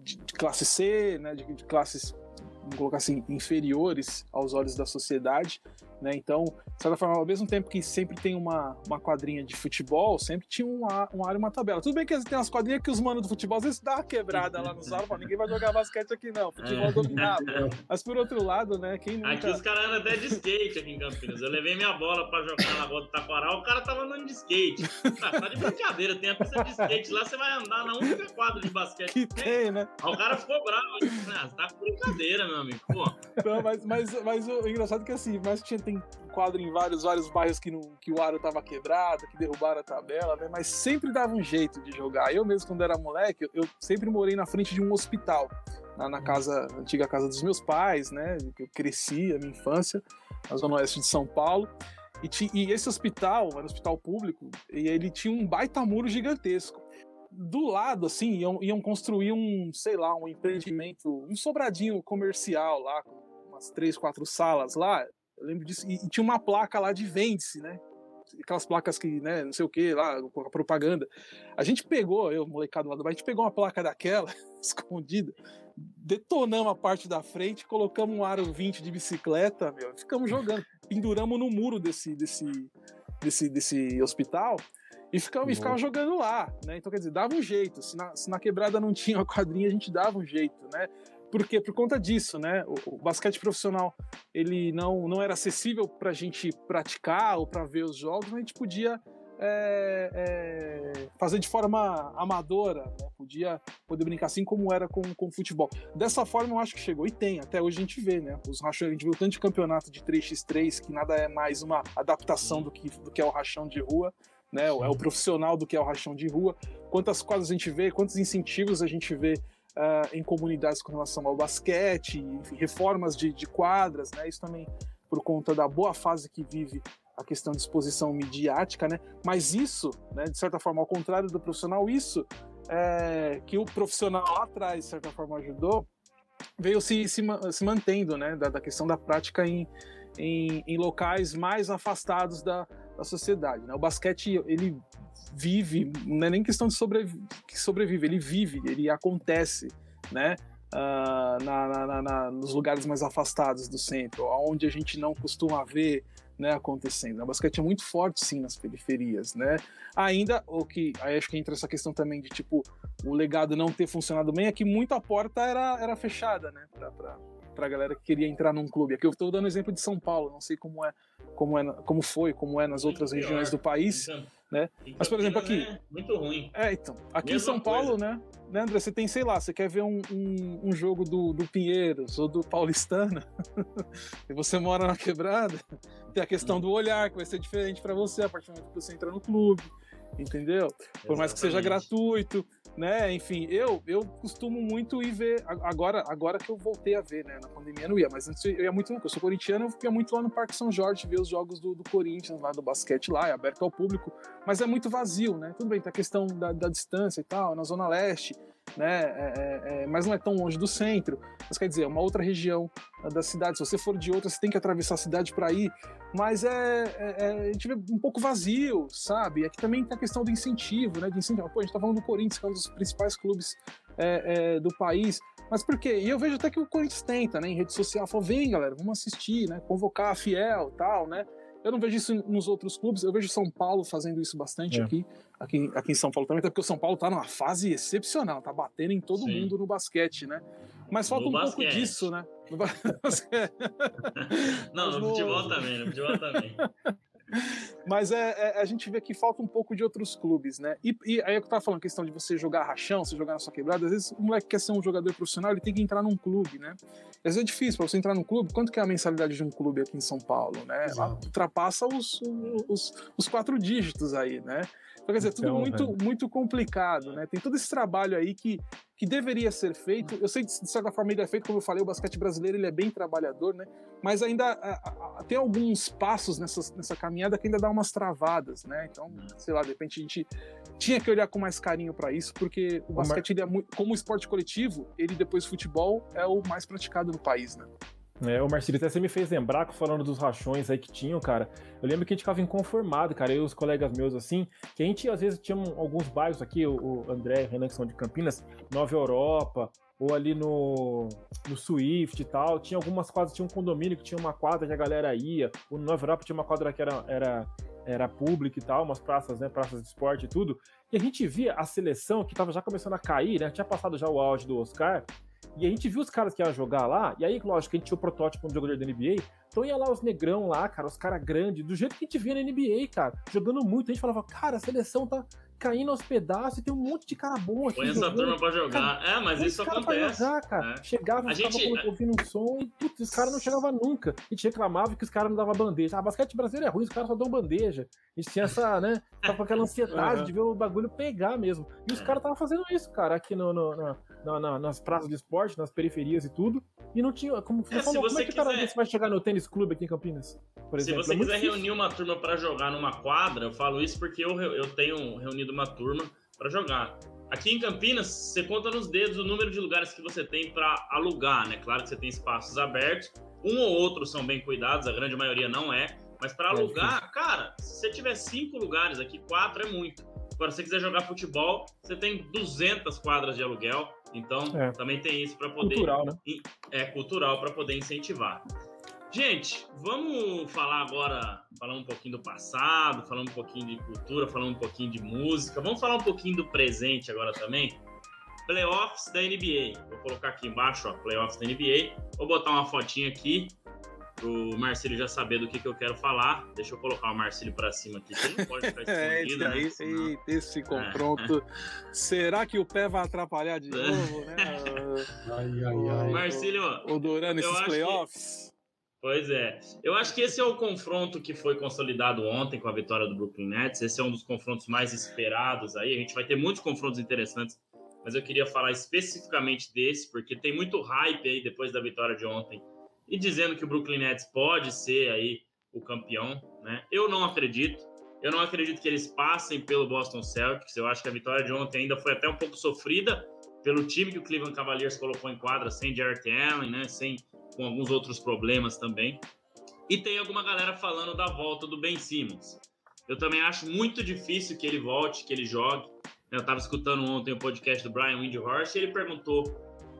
de, classe C, né? de, de classes vamos colocar assim, inferiores aos olhos da sociedade, né? Então, de certa forma, ao mesmo tempo que sempre tem uma, uma quadrinha de futebol, sempre tinha um, um ar e uma tabela. Tudo bem que tem umas quadrinhas que os manos do futebol às vezes dá uma quebrada lá no salão, ninguém vai jogar basquete aqui não, futebol é. dominado. Mas por outro lado, né, quem nunca... Aqui os caras andam até de skate aqui em Campinas. Eu levei minha bola pra jogar na bola do Taquaral, o cara tava andando de skate. Ah, tá de brincadeira, tem a pista de skate lá, você vai andar na única quadra de basquete que tem, tem né? Aí o cara ficou bravo. Ah, tá com brincadeira, meu amigo. Pô. *laughs* Não, mas, mas, mas o engraçado é que assim, mas tinha, tem quadro em vários, vários bairros que, não, que o aro tava quebrado, que derrubaram a tabela, né? Mas sempre dava um jeito de jogar. Eu mesmo, quando era moleque, eu, sempre morei na frente de um hospital, na, na casa, na antiga casa dos meus pais, né? Que eu cresci, a minha infância, na zona oeste de São Paulo. E, e, esse hospital, era um hospital público, e ele tinha um baita muro gigantesco. Do lado, assim, iam, iam construir um, sei lá, um empreendimento, um sobradinho comercial lá, com umas três, quatro salas lá. Eu lembro disso. E, e tinha uma placa lá de vende-se, né? Aquelas placas que, né, não sei o que, lá, com a propaganda. A gente pegou, eu, molecado lá do bairro, a gente pegou uma placa daquela, *laughs* escondida, detonamos a parte da frente, colocamos um aro 20 de bicicleta, meu, ficamos jogando, penduramos no muro desse, desse, desse, desse hospital e ficava, e ficava jogando lá, né? Então, quer dizer, dava um jeito. Se na, se na quebrada não tinha uma quadrinha, a gente dava um jeito, né? Por quê? Por conta disso, né? O, o basquete profissional ele não, não era acessível para a gente praticar ou para ver os jogos, mas a gente podia é, é, fazer de forma amadora, né? podia poder brincar assim como era com, com o futebol. Dessa forma eu acho que chegou e tem, até hoje a gente vê, né? Os rachões, a gente viu tanto de campeonato de 3x3 que nada é mais uma adaptação do que, do que é o rachão de rua, né? É o profissional do que é o rachão de rua. Quantas quadras a gente vê, quantos incentivos a gente vê uh, em comunidades com relação ao basquete, enfim, reformas de, de quadras, né? Isso também por conta da boa fase que vive a questão de exposição midiática, né? Mas isso, né, de certa forma, ao contrário do profissional, isso é, que o profissional lá atrás, de certa forma, ajudou, veio se, se, se mantendo, né? Da, da, questão da prática em, em, em locais mais afastados da, da sociedade. Né? O basquete, ele vive, não é nem questão de sobreviver, que sobrevive, ele vive, ele acontece, né? Uh, na, na, na, nos lugares mais afastados do centro, onde a gente não costuma ver né, acontecendo. O basquete é muito forte, sim, nas periferias, né? Ainda, o que, aí acho que entra essa questão também de, tipo, o legado não ter funcionado bem, é que muita porta era, era fechada, né, pra galera que queria entrar num clube. Aqui eu estou dando exemplo de São Paulo, não sei como é, como é, como foi, como é nas outras regiões do país. Então, né? Mas, por exemplo, aqui. É muito ruim. É, então. Aqui Mesma em São Paulo, coisa. né? né, André? Você tem, sei lá, você quer ver um, um, um jogo do, do Pinheiros ou do Paulistana, *laughs* e você mora na quebrada, tem a questão do olhar, que vai ser diferente para você a partir do momento que você entra no clube. Entendeu? Por mais que seja gratuito, né? Enfim, eu eu costumo muito ir ver agora agora que eu voltei a ver, né? Na pandemia não ia, mas antes eu ia muito, eu sou corintiano, eu ia muito lá no Parque São Jorge ver os jogos do, do Corinthians lá do basquete lá, é aberto ao público, mas é muito vazio, né? Tudo bem, tem a questão da, da distância e tal, na zona leste, né? É, é, é, mas não é tão longe do centro. Mas quer dizer, é uma outra região ah, da cidade. Se você for de outra, você tem que atravessar a cidade para ir. Mas é, é, é, a gente vê um pouco vazio, sabe? Aqui também tem a questão do incentivo, né? De incentivo. Pô, a gente tá falando do Corinthians, que é um dos principais clubes é, é, do país. Mas por quê? E eu vejo até que o Corinthians tenta, né? Em rede social, falou, vem galera, vamos assistir, né? Convocar a Fiel tal, né? Eu não vejo isso nos outros clubes, eu vejo São Paulo fazendo isso bastante É. aqui, aqui, aqui em São Paulo também, até porque o São Paulo tá numa fase excepcional, tá batendo em todo Sim. mundo no basquete, né? Mas falta No um pouco basquete. disso, né? No. *laughs* Não, no- futebol também, no futebol também. *laughs* Mas é, é- a gente vê que falta um pouco de outros clubes, né? E, e aí eu tava falando questão de você jogar rachão, você jogar na sua quebrada. Às vezes o moleque quer ser um jogador profissional, ele tem que entrar num clube, né? Às vezes é difícil para você entrar num clube. Quanto que é a mensalidade de um clube aqui em São Paulo, né? Exato. ultrapassa os, os, os quatro dígitos aí, né? Então, quer dizer, tudo Então, muito, muito complicado, né? Tem todo esse trabalho aí que, que deveria ser feito. Eu sei que de certa forma ele é feito, como eu falei, o basquete brasileiro ele é bem trabalhador, né? Mas ainda a- a- tem alguns passos nessa, nessa caminhada que ainda dá umas travadas, né? Então, sei lá, de repente a gente tinha que olhar com mais carinho para isso, porque o basquete, é muito, como esporte coletivo, ele depois do futebol é o mais praticado no país, né? É, o Marcelo, até você me fez lembrar, falando dos rachões aí que tinham, cara. Eu lembro que a gente ficava inconformado, cara, eu e os colegas meus, assim, que a gente, às vezes, tinha alguns bairros aqui, o, o André Renan, que são de Campinas, Nova Europa, ou ali no, no Swift e tal. Tinha algumas quadras, tinha um condomínio que tinha uma quadra que a galera ia. O Nova Europa tinha uma quadra que era, era, era pública e tal, umas praças, né, praças de esporte e tudo. E a gente via a seleção que tava já começando a cair, né, tinha passado já o auge do Oscar, e a gente viu os caras que iam jogar lá, e aí, lógico, a gente tinha o protótipo de jogador da NBA, então ia lá os negrão lá, cara, os caras grandes, do jeito que a gente via na NBA, cara, jogando muito. A gente falava, cara, a seleção tá caindo aos pedaços e tem um monte de cara bom aqui. Põe essa jogando. turma pra jogar. É, mas isso cara acontece. jogar, cara. né? Chegava, A ficava gente- ouvindo um som e putz, os caras não chegavam nunca. A gente reclamava que os caras não davam bandeja. Ah, basquete brasileiro é ruim, os caras só dão bandeja. A gente tinha essa, né? Tava com aquela *laughs* ansiedade Uhum. de ver o bagulho pegar mesmo. E os É. caras estavam fazendo isso, cara, aqui no, no- na- na- na- nas praças de esporte, nas periferias e tudo. E não tinha. Como você É, se como você é que o cara quiser- desse vai chegar no tênis clube aqui em Campinas? Por Se exemplo? você É quiser difícil. reunir uma turma pra jogar numa quadra, eu falo isso porque eu, eu tenho reunido uma turma pra jogar. Aqui em Campinas, você conta nos dedos o número de lugares que você tem pra alugar, né? Claro que você tem espaços abertos, um ou outro são bem cuidados, a grande maioria não é. Mas pra É alugar, cara, se você tiver cinco lugares aqui, quatro é muito. Agora, se você quiser jogar futebol, você tem 200 quadras de aluguel, então É. também tem isso pra poder Cultural, né? é cultural para poder incentivar. Gente, vamos falar agora, falar um pouquinho do passado, falar um pouquinho de cultura, falar um pouquinho de música. Vamos falar um pouquinho do presente agora também. Playoffs da NBA. Vou colocar aqui embaixo, ó, Playoffs da NBA. Vou botar uma fotinha aqui pro Marcelo já saber do que, que eu quero falar. Deixa eu colocar o Marcelo para cima aqui, que ele não pode ficar *laughs* É, esse escondido, né? aí, Senão- eita, esse confronto. Será que o pé vai atrapalhar de É. *laughs* novo, né? Ai, ai, ai. Marcílio, O Durano, Eu esses acho que- playoffs. Pois é. Eu acho que esse é o confronto que foi consolidado ontem com a vitória do Brooklyn Nets. Esse é um dos confrontos mais esperados aí. A gente vai ter muitos confrontos interessantes, mas eu queria falar especificamente desse, porque tem muito hype aí depois da vitória de ontem. E dizendo que o Brooklyn Nets pode ser aí o campeão, né? Eu não acredito. Eu não acredito que eles passem pelo Boston Celtics. Eu acho que a vitória de ontem ainda foi até um pouco sofrida pelo time que o Cleveland Cavaliers colocou em quadra, sem Jarrett Allen, né? Sem com alguns outros problemas também. E tem alguma galera falando da volta do Ben Simmons. Eu também acho muito difícil que ele volte, que ele jogue. Eu estava escutando ontem o podcast do Brian Windhorst e ele perguntou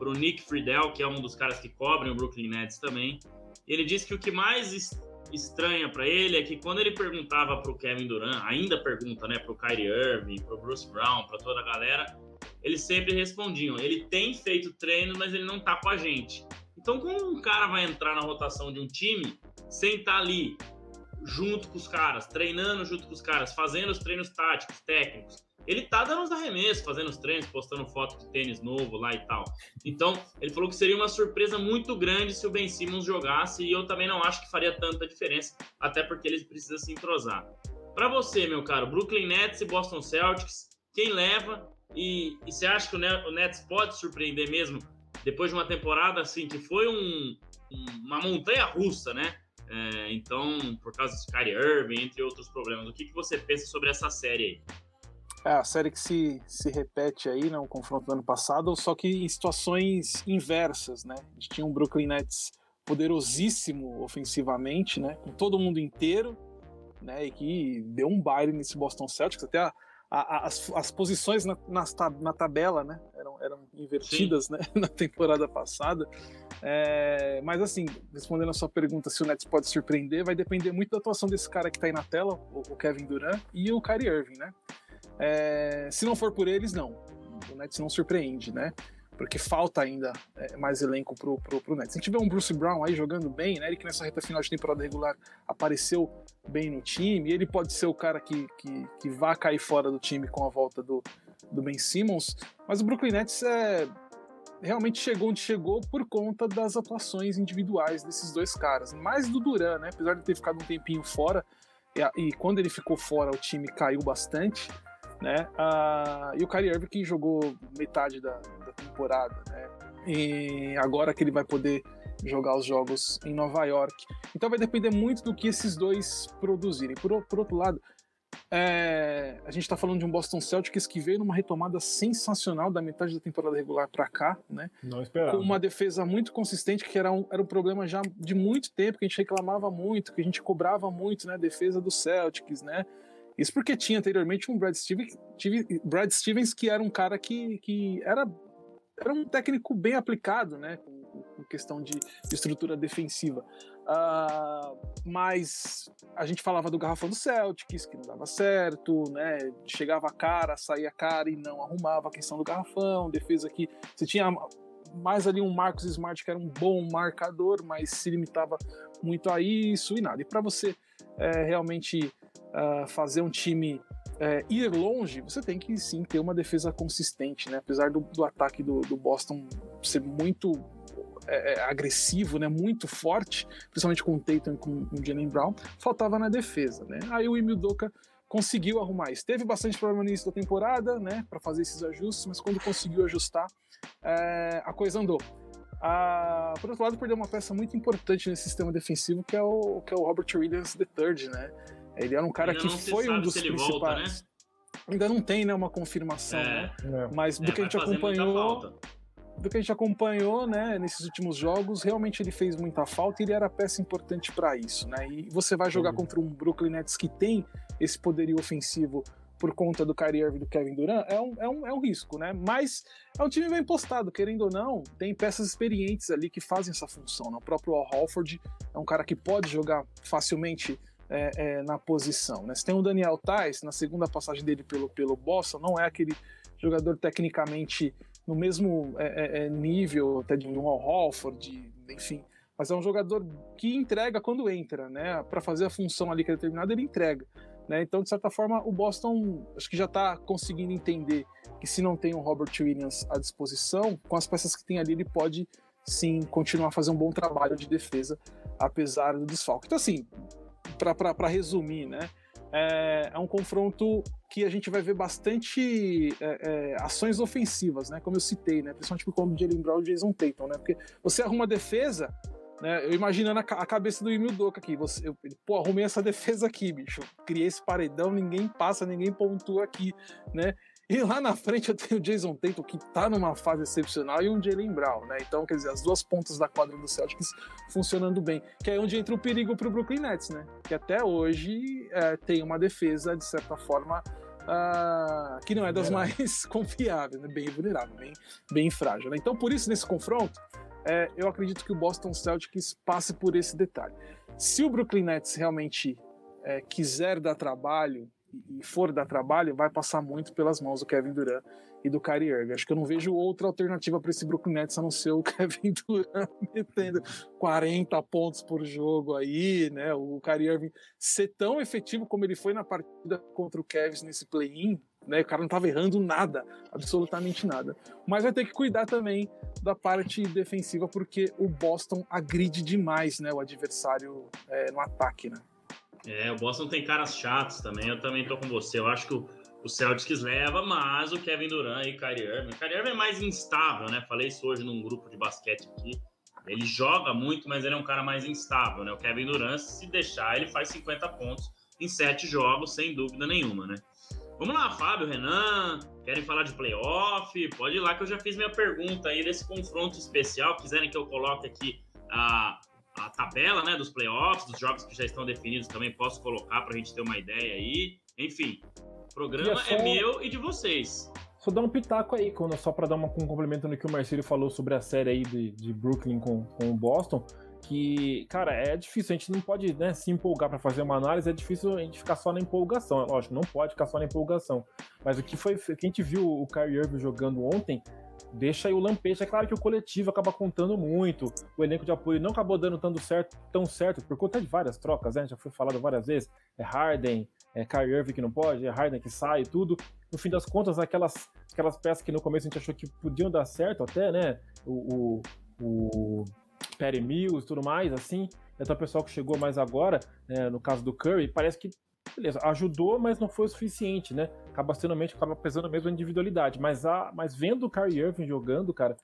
para o Nick Friedel, que é um dos caras que cobrem o Brooklyn Nets também. Ele disse que o que mais es- estranha para ele é que quando ele perguntava para o Kevin Durant, ainda pergunta, né, para o Kyrie Irving, para o Bruce Brown, para toda a galera, eles sempre respondiam: ele tem feito treino, mas ele não tá com a gente. Então, como um cara vai entrar na rotação de um time sem estar ali junto com os caras, treinando junto com os caras, fazendo os treinos táticos, técnicos? Ele tá dando os arremessos, fazendo os treinos, postando foto de tênis novo lá e tal. Então, ele falou que seria uma surpresa muito grande se o Ben Simmons jogasse, e eu também não acho que faria tanta diferença, até porque ele precisa se entrosar. Para você, meu caro, Brooklyn Nets e Boston Celtics, quem leva? E, e você acha que o Nets pode surpreender mesmo depois de uma temporada assim que foi um, um, uma montanha russa, né? É, então, por causa de Kyrie Irving, entre outros problemas, o que, que você pensa sobre essa série aí? É a série que se, se repete aí, né, o confronto do ano passado, só que em situações inversas, né? A gente tinha um Brooklyn Nets poderosíssimo ofensivamente, né, com todo mundo inteiro, né, e que deu um baile nesse Boston Celtics, até a, a, as, as posições na, na, na, tabela, né, eram, eram invertidas, né, *laughs* na temporada passada. É, mas assim, respondendo a sua pergunta se o Nets pode surpreender, vai depender muito da atuação desse cara que está aí na tela, o, o, Kevin Durant e o Kyrie Irving, né? É, se não for por eles, não. O Nets não surpreende, né? porque falta ainda é, mais elenco pro, pro, pro Nets. A gente vê um Bruce Brown aí jogando bem, né? Ele que nessa reta final de temporada regular apareceu bem no time, ele pode ser o cara que, que, que vá cair fora do time com a volta do, do Ben Simmons, mas o Brooklyn Nets é, realmente chegou onde chegou por conta das atuações individuais desses dois caras, mais do Duran, né? Apesar de ter ficado um tempinho fora, e, e quando ele ficou fora o time caiu bastante, né? Ah, e o Kyrie Irving que jogou metade da, da temporada, né? E agora que ele vai poder jogar os jogos em Nova York. Então vai depender muito do que esses dois produzirem. Por, por outro lado, é, a gente está falando de um Boston Celtics que veio numa retomada sensacional da metade da temporada regular para cá, né? Não esperava. Com uma defesa muito consistente, que era um, era um problema já de muito tempo, que a gente reclamava muito, que a gente cobrava muito, né? Defesa do Celtics, né? Isso porque tinha anteriormente um Brad Stevens, Brad Stevens que era um cara que, que era, era um técnico bem aplicado, né? Com, questão de, de, estrutura defensiva. Uh, mas a gente falava do garrafão do Celtics, que não dava certo, né? Chegava a cara, saía a cara e não arrumava a questão do garrafão, defesa que você tinha mais ali um Marcos Smart que era um bom marcador, mas se limitava muito a isso e nada. E para você é, realmente uh, fazer um time uh, ir longe, você tem que sim ter uma defesa consistente, né? Apesar do, do ataque do, do, Boston ser muito é, é, agressivo, né? Muito forte, principalmente com o Tatum e com, com o Jalen Brown, faltava na defesa, né? Aí o Emil Doka conseguiu arrumar isso. Teve bastante problema no início da temporada, né? Para fazer esses ajustes, mas quando conseguiu ajustar, a coisa andou. Ah, por outro lado, perdeu uma peça muito importante nesse sistema defensivo, que é o, que é o Robert Williams III, né? Ele era um cara Ainda que foi um dos principais. Volta, né? Ainda não tem né, uma confirmação, é. né? Mas do é, que a gente acompanhou. Do que a gente acompanhou, né, nesses últimos jogos, realmente ele fez muita falta e ele era peça importante para isso, né? E você vai jogar uhum. contra um Brooklyn Nets que tem esse poderio ofensivo por conta do Kyrie Irving e do Kevin Durant, é um, é, um, é um risco, né? Mas é um time bem postado, querendo ou não, tem peças experientes ali que fazem essa função. Né? O próprio Al Halford é um cara que pode jogar facilmente é, é, na posição. Né? Você tem o Daniel Tais, na segunda passagem dele pelo, pelo Boston, não é aquele jogador tecnicamente no mesmo é, é, é nível até de um Holford, enfim, mas é um jogador que entrega quando entra, né? Para fazer a função ali que é determinada, ele entrega. Né? Então, de certa forma, o Boston acho que já está conseguindo entender que se não tem o Robert Williams à disposição, com as peças que tem ali, ele pode sim continuar a fazer um bom trabalho de defesa, apesar do desfalque. Então, assim, para resumir, né? É, é, um confronto que a gente vai ver bastante é, é, ações ofensivas, né? Como eu citei, né? Principalmente conta de Jalen Brown e Jason Tatum, né? Porque você arruma defesa, né? Eu imaginando a, a cabeça do Emil Doca aqui, você, eu, pô, arrumei essa defesa aqui, bicho. Criei esse paredão, ninguém passa, ninguém pontua aqui, né? E lá na frente eu tenho o Jason Tatum, que tá numa fase excepcional, e um Jalen Brown, né? Então, quer dizer, as duas pontas da quadra do Celtics funcionando bem. Que é onde entra o perigo pro Brooklyn Nets, né? Que até hoje é, tem uma defesa, de certa forma, uh, que não é das mais *laughs* confiáveis, né? Bem vulnerável, bem, bem frágil. Né? Então, por isso, nesse confronto, é, eu acredito que o Boston Celtics passe por esse detalhe. Se o Brooklyn Nets realmente é, quiser dar trabalho, e for dar trabalho, vai passar muito pelas mãos do Kevin Durant e do Kyrie Irving. Acho que eu não vejo outra alternativa para esse Brooklyn Nets a não ser o *laughs* Kevin Durant metendo 40 pontos por jogo aí, né? O Kyrie Irving ser tão efetivo como ele foi na partida contra o Cavs nesse play-in, né? O cara não estava errando nada, absolutamente nada. Mas vai ter que cuidar também da parte defensiva porque o Boston agride demais, né? O adversário é, no ataque, né? É, o Boston tem caras chatos também, eu também tô com você. Eu acho que o, Celtics leva, mas o Kevin Durant e o Kyrie Irving. O Kyrie Irving é mais instável, né? Falei isso hoje num grupo de basquete aqui. Ele joga muito, mas ele é um cara mais instável, né? O Kevin Durant, se deixar, ele faz 50 pontos em sete jogos, sem dúvida nenhuma, né? Vamos lá, Fábio, Renan, querem falar de playoff? Pode ir lá que eu já fiz minha pergunta aí desse confronto especial. Quiserem que eu coloque aqui a, a tabela né, dos playoffs, dos jogos que já estão definidos também, posso colocar para a gente ter uma ideia aí. Enfim, o programa só... é meu e de vocês. Só dar um pitaco aí, só para dar uma, um complemento no que o Marcelo falou sobre a série aí de, de Brooklyn com, com o Boston que, cara, é difícil, a gente não pode né, se empolgar para fazer uma análise, é difícil a gente ficar só na empolgação. Lógico, não pode ficar só na empolgação. Mas o que foi, que a gente viu o Kyrie Irving jogando ontem, deixa aí o lampejo. É claro que o coletivo acaba contando muito, o elenco de apoio não acabou dando tanto certo, tão certo, por conta de várias trocas, né? Já foi falado várias vezes. É Harden, é Kyrie Irving que não pode, é Harden que sai, tudo. No fim das contas, aquelas, aquelas peças que no começo a gente achou que podiam dar certo até, né? O, o, o Perry Mills e tudo mais, assim. Então o pessoal que chegou mais agora, né, no caso do Curry, parece que beleza, ajudou, mas não foi o suficiente, né? Acaba sendo mente, acaba pesando mesmo a individualidade. Mas, a, mas vendo o Kyrie Irving jogando, cara,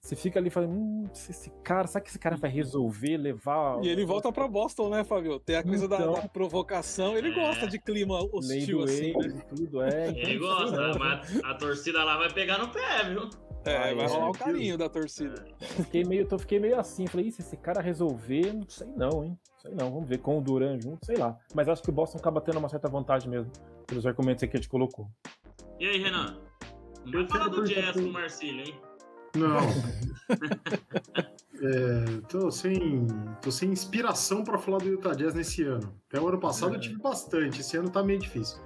você fica ali falando, hum, esse cara, sabe que esse cara vai resolver, levar. E ele volta pra Boston, né, Fabio? Tem a coisa então, da, da, provocação. Ele é, gosta de clima hostil, assim. Né? Tudo, é, então ele gosta, mas a torcida lá vai pegar no pé, viu? É, vai rolar o carinho da torcida. Fiquei meio, tô, fiquei meio assim, falei, se esse cara resolver, não sei não, hein? Sei não, vamos ver com o Duran junto, sei lá. Mas acho que o Boston acaba tendo uma certa vantagem mesmo, pelos argumentos que a gente colocou. E aí, Renan? Não vai falar do Jazz com o Marcílio, hein? Não. *laughs* é, tô, sem, tô sem inspiração para falar do Utah Jazz nesse ano. Até o ano passado é. eu tive bastante, esse ano tá meio difícil.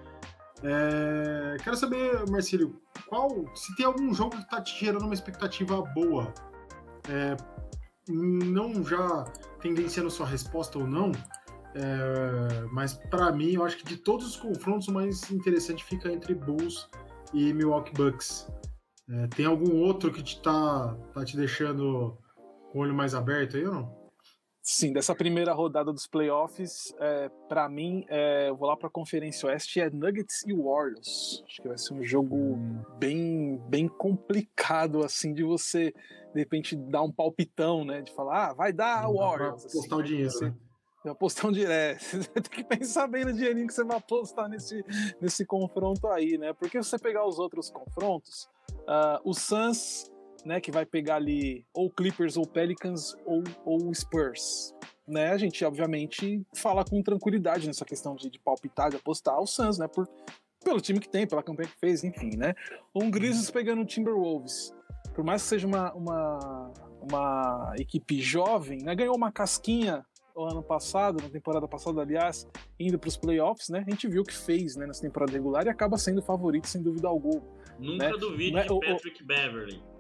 É, quero saber, Marcílio, qual, se tem algum jogo que está te gerando uma expectativa boa, é, não já tendenciando sua resposta ou não, é, mas para mim, eu acho que de todos os confrontos, o mais interessante fica entre Bulls e Milwaukee Bucks. É, tem algum outro que te tá, tá te deixando com o olho mais aberto aí ou não? Sim, dessa primeira rodada dos playoffs, é, para mim, é, eu vou lá para a Conferência Oeste, é Nuggets e Warriors. Acho que vai ser um jogo hum. bem, bem complicado, assim, de você, de repente, dar um palpitão, né? De falar, ah, vai dar Não Warriors. Assim, apostar o dinheiro, você, né? Apostar um dinheiro. *laughs* Você tem que pensar bem no dinheirinho que você vai apostar nesse, nesse confronto aí, né? Porque se você pegar os outros confrontos, uh, o Suns né, que vai pegar ali ou Clippers ou Pelicans ou, ou Spurs. Né, a gente obviamente fala com tranquilidade nessa questão de, de palpitar, de apostar o Suns, né, por, pelo time que tem, pela campanha que fez, enfim, né. Um Grizzlies pegando o Timberwolves, por mais que seja uma, uma, uma equipe jovem, né, ganhou uma casquinha o ano passado, na temporada passada, aliás, indo para os playoffs, né? A gente viu o que fez né, nessa temporada regular e acaba sendo favorito, sem dúvida alguma. Nunca né? duvide de Patrick o, Beverly.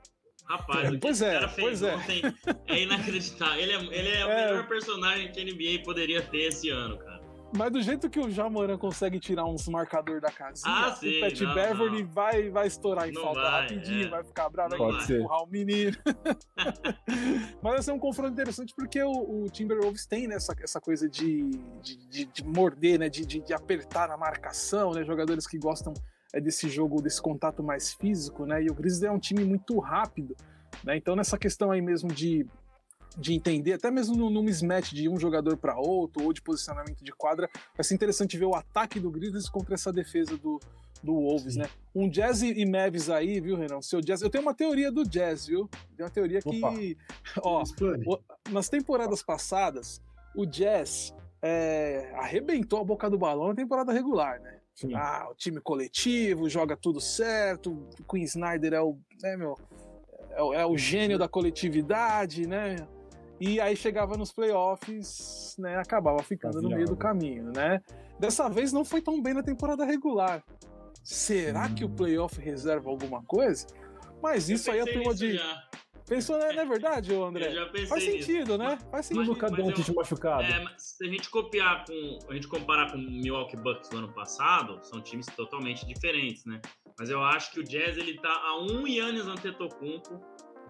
Rapaz, o que pois é, cara fez é. ontem é. é inacreditável. Ele é, ele é o *laughs* é. melhor personagem que a NBA poderia ter esse ano, cara. Mas do jeito que o Jamoran consegue tirar uns marcador da casinha, ah, sim, o Pat não, Beverly não. Vai, vai estourar em falta rapidinho, é. vai ficar bravo, Não vai empurrar o menino. *laughs* Mas vai ser um confronto interessante porque o, o Timberwolves tem né, essa, essa coisa de, de, de, de morder, né, de, de, de apertar na marcação, né, jogadores que gostam é, desse jogo, desse contato mais físico, né, e o Grizzlies é um time muito rápido. Né? Então, nessa questão aí mesmo de, de entender, até mesmo no, no mismatch de um jogador para outro, ou de posicionamento de quadra, vai ser interessante ver o ataque do Grizzlies contra essa defesa do, do Wolves, Sim. né? Um Jazz e Mavis aí, viu, Renan? Seu Jazz, eu tenho uma teoria do Jazz, viu? Tem uma teoria que, *laughs* ó, nas temporadas passadas, o Jazz é, arrebentou a boca do balão na temporada regular, né? Sim. Ah, o time coletivo, joga tudo certo, o Queen Snyder é o, né, meu, é, o- é o gênio da coletividade, né? E aí chegava nos playoffs, né? Acabava ficando no meio do caminho, né? Dessa vez não foi tão bem na temporada regular. Será que o Hum. playoff reserva alguma coisa? Mas isso aí a Pensei turma de. já. Pensou, né? Não é verdade, ô André? Eu já pensei Faz nisso. sentido, né? Faz sentido. o Luca mas eu- Doncic machucado? É, mas se a gente copiar com. A gente comparar com o Milwaukee Bucks do ano passado, são times totalmente diferentes, né? Mas eu acho que o Jazz ele tá a um Yannis Antetokounmpo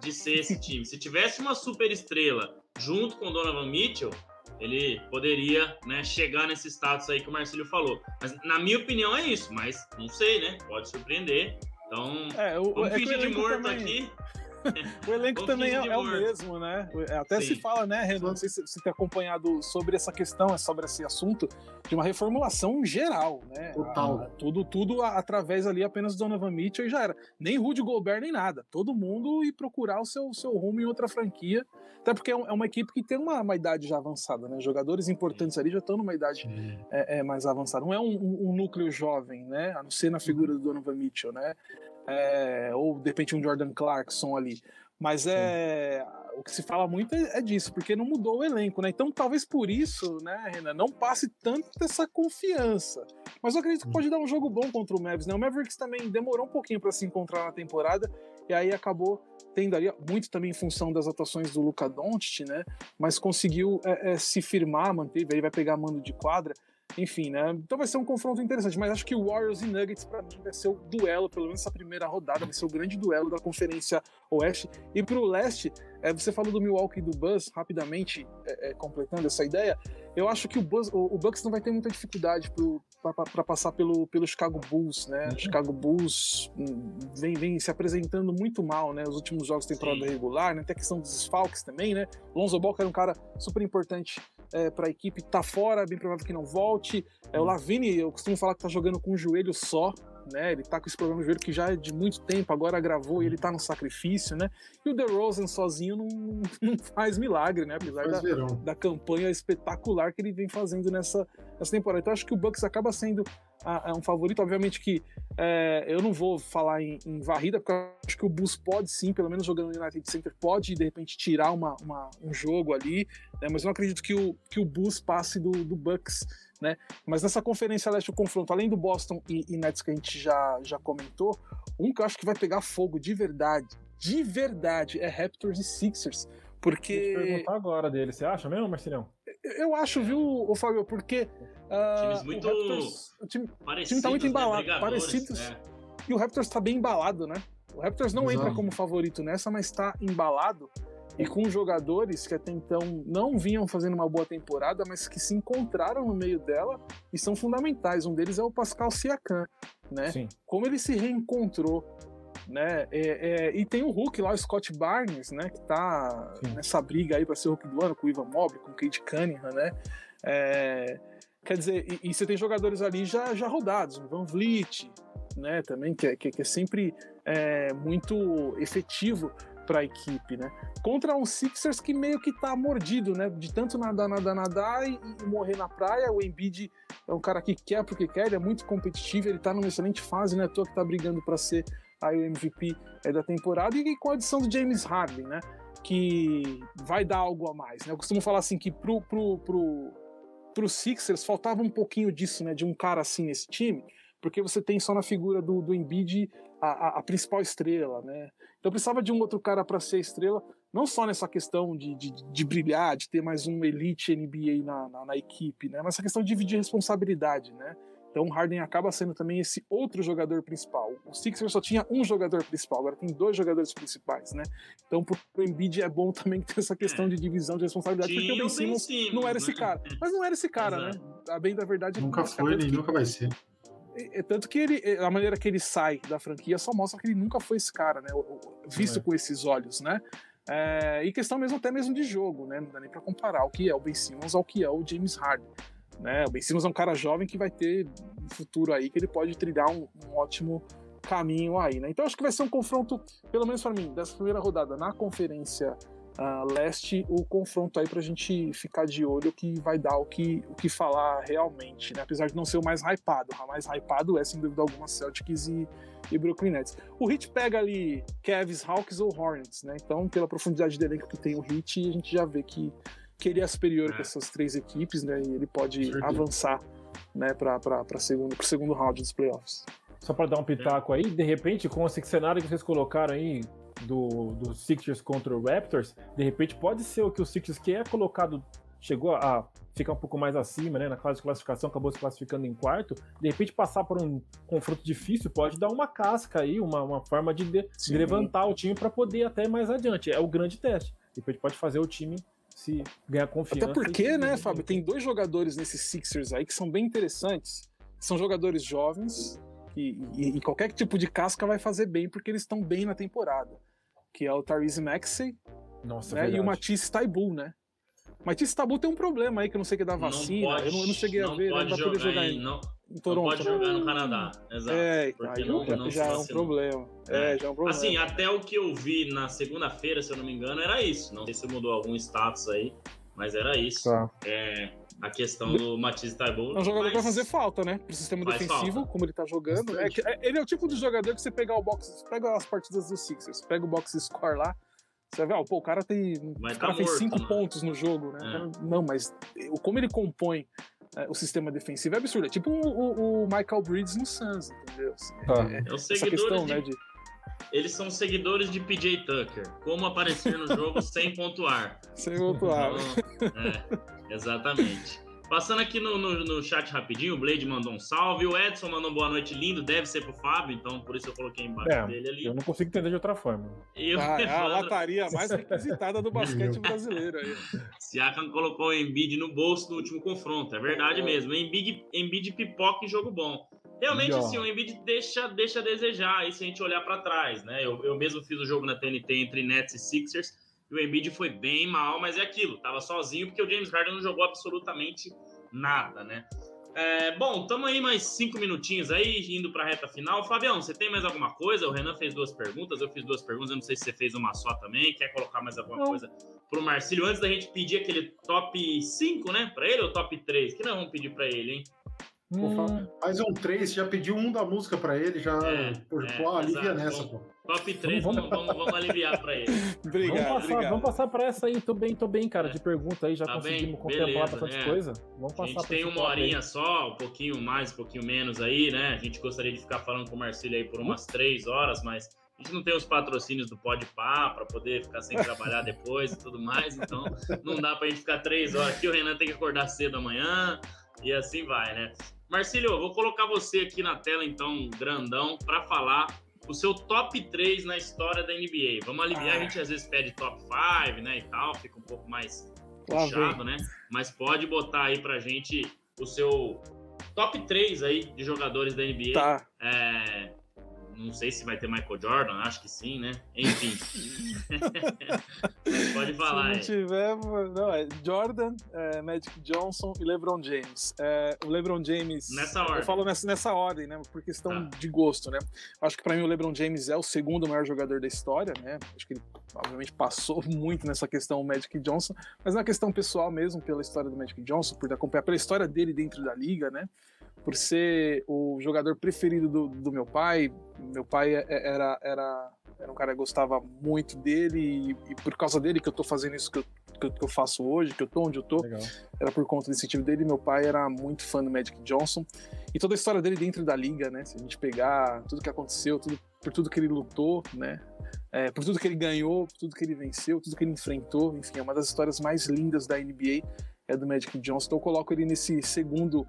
de ser esse *laughs* time. Se tivesse uma super estrela junto com o Donovan Mitchell, ele poderia né, chegar nesse status aí que o Marcelo falou. Mas na minha opinião é isso, mas não sei, né? Pode surpreender. Então, é, o, vamos é fingir de morto também... aqui. O elenco também é, é, o mesmo, né? Até Sim. se fala, né, Renan? Não sei se você tem acompanhado sobre essa questão, sobre esse assunto, de uma reformulação geral, né? Total. A, tudo, tudo através ali apenas do Donovan Mitchell e já era. Nem Rudy Gobert, nem nada. Todo mundo ir procurar o seu, seu rumo em outra franquia. Até porque é, é uma equipe que tem uma, uma idade já avançada, né? Jogadores importantes ali já estão numa idade é, é, mais avançada. Não é um, um, um, núcleo jovem, né? A não ser na figura do Donovan Mitchell, né? É, ou de repente um Jordan Clarkson ali. Mas é Sim. o que se fala muito é, é, disso, porque não mudou o elenco, né? Então talvez por isso, né, Renan, não passe tanto dessa confiança. Mas eu acredito que pode dar um jogo bom contra o Mavericks, né? O Mavericks também demorou um pouquinho para se encontrar na temporada e aí acabou tendo ali muito também em função das atuações do Luca Doncic, né? Mas conseguiu é, é, se firmar, manteve, aí vai pegar mando de quadra. Enfim, né? Então vai ser um confronto interessante, mas acho que o Warriors e Nuggets, para mim, vai ser o duelo, pelo menos essa primeira rodada, vai ser o grande duelo da Conferência Oeste. E pro leste, é, você falou do Milwaukee e do Buzz, rapidamente é, é, completando essa ideia. Eu acho que o, Buzz, o, o Bucks não vai ter muita dificuldade para passar pelo, pelo Chicago Bulls, né? Uhum. O Chicago Bulls hum, vem, vem se apresentando muito mal, né? Os últimos jogos de temporada Sim. regular, né? Tem a questão dos desfalques também, né? Lonzo Ball, que era um cara super importante é, para a equipe, tá fora, bem provável que não volte. É, o Lavini, eu costumo falar que tá jogando com um joelho só, né? Ele tá com esse problema no joelho que já é de muito tempo, agora agravou e ele tá no sacrifício, né? E o DeRozan sozinho não, *laughs* não faz milagre, né? Apesar da, da, campanha espetacular que ele vem fazendo nessa, nessa temporada. Então acho que o Bucks acaba sendo a, a um favorito. Obviamente que é, eu não vou falar em, em, varrida, porque eu acho que o Bulls pode sim, pelo menos jogando no United Center, pode de repente tirar uma, uma um jogo ali, né? mas eu não acredito que o, que o Bulls passe do, do Bucks né? Mas nessa conferência leste, o confronto, além do Boston e, e Nets que a gente já, já comentou, um que eu acho que vai pegar fogo de verdade, de verdade, é Raptors e Sixers. Porque. Vou te perguntar agora dele, você acha mesmo, Marcelão? Eu acho, viu, o Fábio, porque. Uh, Times muito. O, Raptors, o time, o time tá muito né? embalado, né? parecidos. Né? E o Raptors tá bem embalado, né? O Raptors não Exato. entra como favorito nessa, mas tá embalado e com jogadores que até então não vinham fazendo uma boa temporada, mas que se encontraram no meio dela e são fundamentais. Um deles é o Pascal Siakam, né? Sim. Como ele se reencontrou, né? É, é, e tem o Hulk lá, o Scott Barnes, né? Que tá Sim. nessa briga aí para ser o Hulk do ano com o Ivan Mobley, com o Kate Cunningham, né? É, quer dizer, e, e, você tem jogadores ali já, já rodados, o Van Vliet, né? Também que, é, que, que é sempre é, muito efetivo para a equipe, né? Contra um Sixers que meio que tá mordido, né? De tanto nadar, nadar, nadar e, e, morrer na praia. O Embiid é um cara que quer porque quer, ele é muito competitivo, ele tá numa excelente fase, né? Tô que tá brigando para ser aí o MVP é, da temporada e com a adição do James Harden, né? Que vai dar algo a mais, né? Eu costumo falar assim que pro, pro, pro, pro Sixers faltava um pouquinho disso, né? De um cara assim nesse time, porque você tem só na figura do, do Embiid a, a, principal estrela, né? Então precisava de um outro cara para ser estrela, não só nessa questão de, de, de, brilhar, de ter mais um elite NBA na, na, na, equipe, né? Mas essa questão de dividir responsabilidade, né? Então o Harden acaba sendo também esse outro jogador principal. O Sixers só tinha um jogador principal, agora tem dois jogadores principais, né? Então pro Embiid é bom *laughs* também ter essa questão de divisão de responsabilidade, porque o Ben Simmons não era esse né? cara. Mas não era esse cara, né? A bem da verdade é Nunca foi, nem nunca vai ser. É, tanto que ele, a maneira que ele sai da franquia só mostra que ele nunca foi esse cara, né? Visto é. com esses olhos, né? É, e questão mesmo até mesmo de jogo, né? Não dá nem para comparar o que é o Ben Simmons ao que é o James Harden. Né? O Ben Simmons é um cara jovem que vai ter um futuro aí que ele pode trilhar um, um ótimo caminho aí, né? Então acho que vai ser um confronto, pelo menos para mim, dessa primeira rodada na conferência uh, leste, o confronto aí pra gente ficar de olho que vai dar o que, o que falar realmente, né? Apesar de não ser o mais hypado. O mais hypado é, sem dúvida alguma, Celtics e, e Brooklyn Nets. O Heat pega ali Cavs, Hawks ou Hornets, né? Então, pela profundidade de elenco que tem o Heat, a gente já vê que, que ele é superior é. que essas três equipes, né? E ele pode avançar né, para segundo, o segundo round dos playoffs. Só para dar um pitaco aí, de repente, com esse cenário que vocês colocaram aí, do, do Sixers contra o Raptors, de repente pode ser o que o Sixers que é colocado chegou a ficar um pouco mais acima, né, na fase de classificação, acabou se classificando em quarto, de repente passar por um confronto difícil pode dar uma casca aí, uma, uma forma de, de, de levantar o time para poder até mais adiante. É o grande teste. De repente pode fazer o time se ganhar confiança. Até porque, e- né, Fábio, tem dois jogadores nesses Sixers aí que são bem interessantes. São jogadores jovens e, e- e qualquer tipo de casca vai fazer bem porque eles estão bem na temporada. Que é o Tyrese Maxey Nossa, né, e o. Matisse Taibu, né? Matisse Taibu tem um problema aí que eu não sei que é da Não vacina. pode- eu, não, eu não cheguei a não ver, não pode vai poder jogar em- em, não, em não Toronto. pode né? jogar no Canadá. Exato. É, aí não- já, não já se é um problema. É, já é um problema. Assim, até o que eu vi na segunda-feira, se eu não me engano, era isso. Não sei se mudou algum status aí, mas era isso. Tá. É, a questão do Matisse Taibo. É um jogador que vai mas- fazer falta, né? Pro sistema Faz defensivo, falta. como ele tá jogando. É é- ele é o tipo de jogador que você pegar o box, pega as partidas do Sixers, pega o box score lá, você vai ver, ó, pô, o cara tem. Vai o cara tá fez morto, cinco né? pontos no jogo, né? É. O cara- Não, mas o- como ele compõe é, o sistema defensivo é absurdo. É tipo o, o- o Michael Bridges no Suns, entendeu? Assim, Tá. é- É os essa seguidores questão, de- né? De, Eles são seguidores de PJ Tucker. Como aparecer no jogo *laughs* sem pontuar. sem outro ar. Então, é, exatamente. Passando aqui no, no, no chat rapidinho, o Blade mandou um salve, o Edson mandou um boa noite lindo, deve ser pro Fábio, então por isso eu coloquei embaixo É, dele ali. Eu não consigo entender de outra forma. E o Ah, é a lataria mais *laughs* requisitada do basquete brasileiro aí. Siakam colocou o Embiid no bolso no último confronto. É verdade É. mesmo. Embiid, Embiid pipoca em jogo bom. Realmente, assim, o Embiid deixa, deixa a desejar aí se a gente olhar pra trás, né? Eu, eu mesmo fiz o jogo na TNT entre Nets e Sixers e o Embiid foi bem mal, mas é aquilo. Tava sozinho porque o James Harden não jogou absolutamente nada, né? É, bom, estamos aí mais cinco minutinhos aí, indo para a reta final. Fabião, você tem mais alguma coisa? O Renan fez duas perguntas, eu fiz duas perguntas, eu não sei se você fez uma só também. Quer colocar mais alguma Não. coisa pro Marcílio? Antes da gente pedir aquele top 5, né, para ele, ou top 3? Que nós vamos pedir para ele, hein? Pô, Hum, Faz um 3, já pediu um da música pra ele, já. É, pô, é, pô, alivia exato. nessa, pô. Top 3, Vamos- vamos, vamos, aliviar para ele. *laughs* Obrigado, vamos, passar, obrigado. vamos passar pra essa aí, tô bem, tô bem, cara, É. de pergunta aí, já Tá conseguimos bem, contemplar beleza, bastante é. coisa. Vamos A passar gente pra tem uma top aí. horinha só, um pouquinho mais, um pouquinho menos aí, né? A gente gostaria de ficar falando com o Marcílio aí por umas três horas, mas a gente não tem os patrocínios do Podpah para poder ficar sem trabalhar depois e tudo mais, então não dá pra gente ficar três horas aqui. O Renan tem que acordar cedo amanhã e assim vai, né? Marcílio, vou colocar você aqui na tela, então, grandão, para falar o seu top 3 na história da NBA. Vamos aliviar, Ah. a gente às vezes pede top 5, né, e tal, fica um pouco mais puxado, né? Mas pode botar aí pra gente o seu top 3 aí de jogadores da NBA. Tá. É, não sei se vai ter Michael Jordan, acho que sim, né? Enfim. *laughs* Pode falar Se não tiver, não, é Jordan, é, Magic Johnson e LeBron James. É, o LeBron James. Nessa ordem. Eu falo nessa, nessa ordem, né? Por questão Tá. de gosto, né? Acho que pra mim o LeBron James é o segundo maior jogador da história, né? Acho que ele, obviamente, passou *laughs* muito nessa questão o Magic Johnson, mas na questão pessoal mesmo, pela história do Magic Johnson, por acompanhar pela história dele dentro da liga, né? Por ser o jogador preferido do, do meu pai. Meu pai é- era, era, era um cara que gostava muito dele e, e por causa dele que eu tô fazendo isso que eu, que eu, que eu faço hoje, que eu tô onde eu tô Legal. era por conta do incentivo dele. Meu pai era muito fã do Magic Johnson e toda a história dele dentro da liga, né? Se a gente pegar tudo que aconteceu, tudo, por tudo que ele lutou, né? É, por tudo que ele ganhou, por tudo que ele venceu, tudo que ele enfrentou, enfim, é uma das histórias mais lindas da NBA é do Magic Johnson. Então eu coloco ele nesse segundo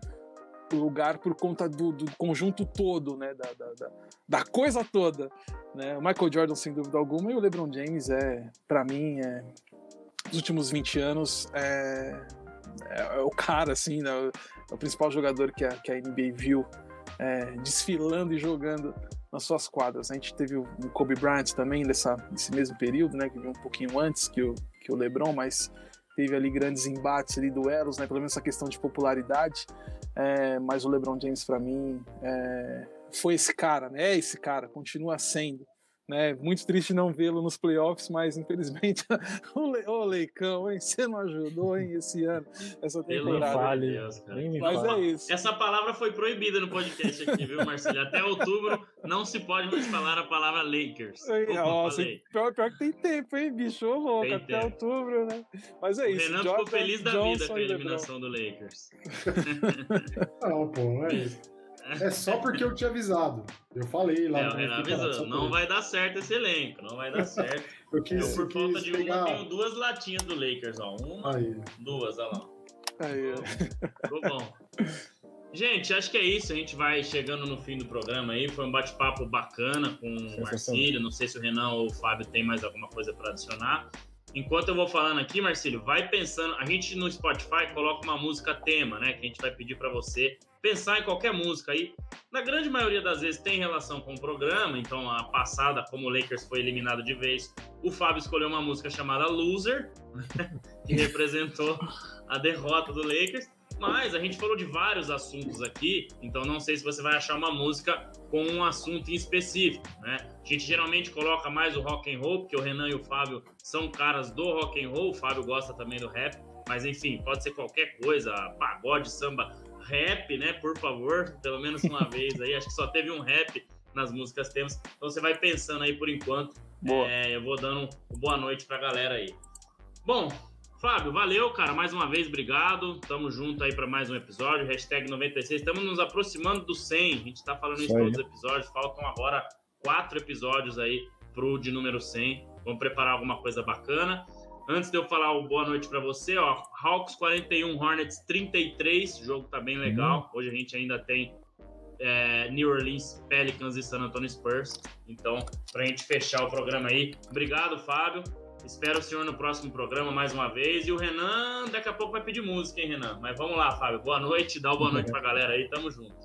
lugar por conta do, do conjunto todo, né? Da, da, da, coisa toda, né? O Michael Jordan sem dúvida alguma e o LeBron James é, para mim, é nos últimos 20 anos é, é, é o cara, assim, né? É o principal jogador que a, que a NBA viu é, desfilando e jogando nas suas quadras. A gente teve o Kobe Bryant também nessa, nesse mesmo período, né? Que veio um pouquinho antes que o, que o LeBron, mas teve ali grandes embates ali, duelos, né? Pelo menos essa questão de popularidade. É, mas o LeBron James, para mim, é, foi esse cara, né? É esse cara, continua sendo. Né? Muito triste não vê-lo nos playoffs, mas infelizmente *laughs* o, Le, ô, Leicão, hein? Você não ajudou, hein, esse ano, essa temporada. Vale. de Deus, Mas fala. é isso. Essa palavra foi proibida no podcast aqui, viu, Marcelo? Até outubro não se pode mais falar a palavra Lakers. Nossa, pior, pior que tem tempo, hein, bicho? Ô, louco, Tem até tempo. outubro, né? Mas é O isso. Renan Jordan, ficou feliz da vida Johnson com a eliminação do Lakers. *laughs* *laughs* Não, pô, não é isso. É só porque eu tinha avisado. Eu falei lá É, no o Renan avisou, só não por vai dar certo esse elenco, não vai dar certo. Eu *laughs* Eu, quis, por falta quis de uma, pegar. tenho duas latinhas do Lakers, ó. Uma, Aí. duas, olha lá. Aí, ó. Ficou bom. Gente, acho que é isso. A gente vai chegando no fim do programa aí. Foi um bate-papo bacana com o. Marcílio. Não sei se o Renan ou o Fábio tem mais alguma coisa para adicionar. Enquanto eu vou falando aqui, Marcílio, vai pensando. A gente no Spotify coloca uma música tema, né? Que a gente vai pedir para você pensar em qualquer música aí. Na grande maioria das vezes tem relação com o programa, então a passada, como o Lakers foi eliminado de vez, o Fábio escolheu uma música chamada Loser, *laughs* que representou a derrota do Lakers. Mas a gente falou de vários assuntos aqui, então não sei se você vai achar uma música com um assunto em específico, né? A gente geralmente coloca mais o rock and roll, porque o Renan e o Fábio são caras do rock and roll, o Fábio gosta também do rap, mas enfim, pode ser qualquer coisa, pagode, samba, rap, né? Por favor, pelo menos uma *laughs* vez aí. Acho que só teve um rap nas músicas temos. Então você vai pensando aí por enquanto. É, eu vou dando boa noite pra galera aí. Bom, Fábio, valeu, cara. Mais uma vez, obrigado. Tamo junto aí para mais um episódio. Hashtag 96. Estamos nos aproximando do 100. A gente tá falando isso em todos os episódios. Faltam agora quatro episódios aí pro de número 100. Vamos preparar alguma coisa bacana. Antes de eu falar o boa noite para você, ó, Hawks 41, Hornets 33, o jogo tá bem legal. Uhum. Hoje a gente ainda tem é, New Orleans Pelicans e San Antonio Spurs. Então, pra gente fechar o programa aí. Obrigado, Fábio. Espero o senhor no próximo programa mais uma vez. E o Renan, daqui a pouco vai pedir música, hein, Renan? Mas vamos lá, Fábio. Boa noite, dá uma boa noite pra galera aí. Tamo junto.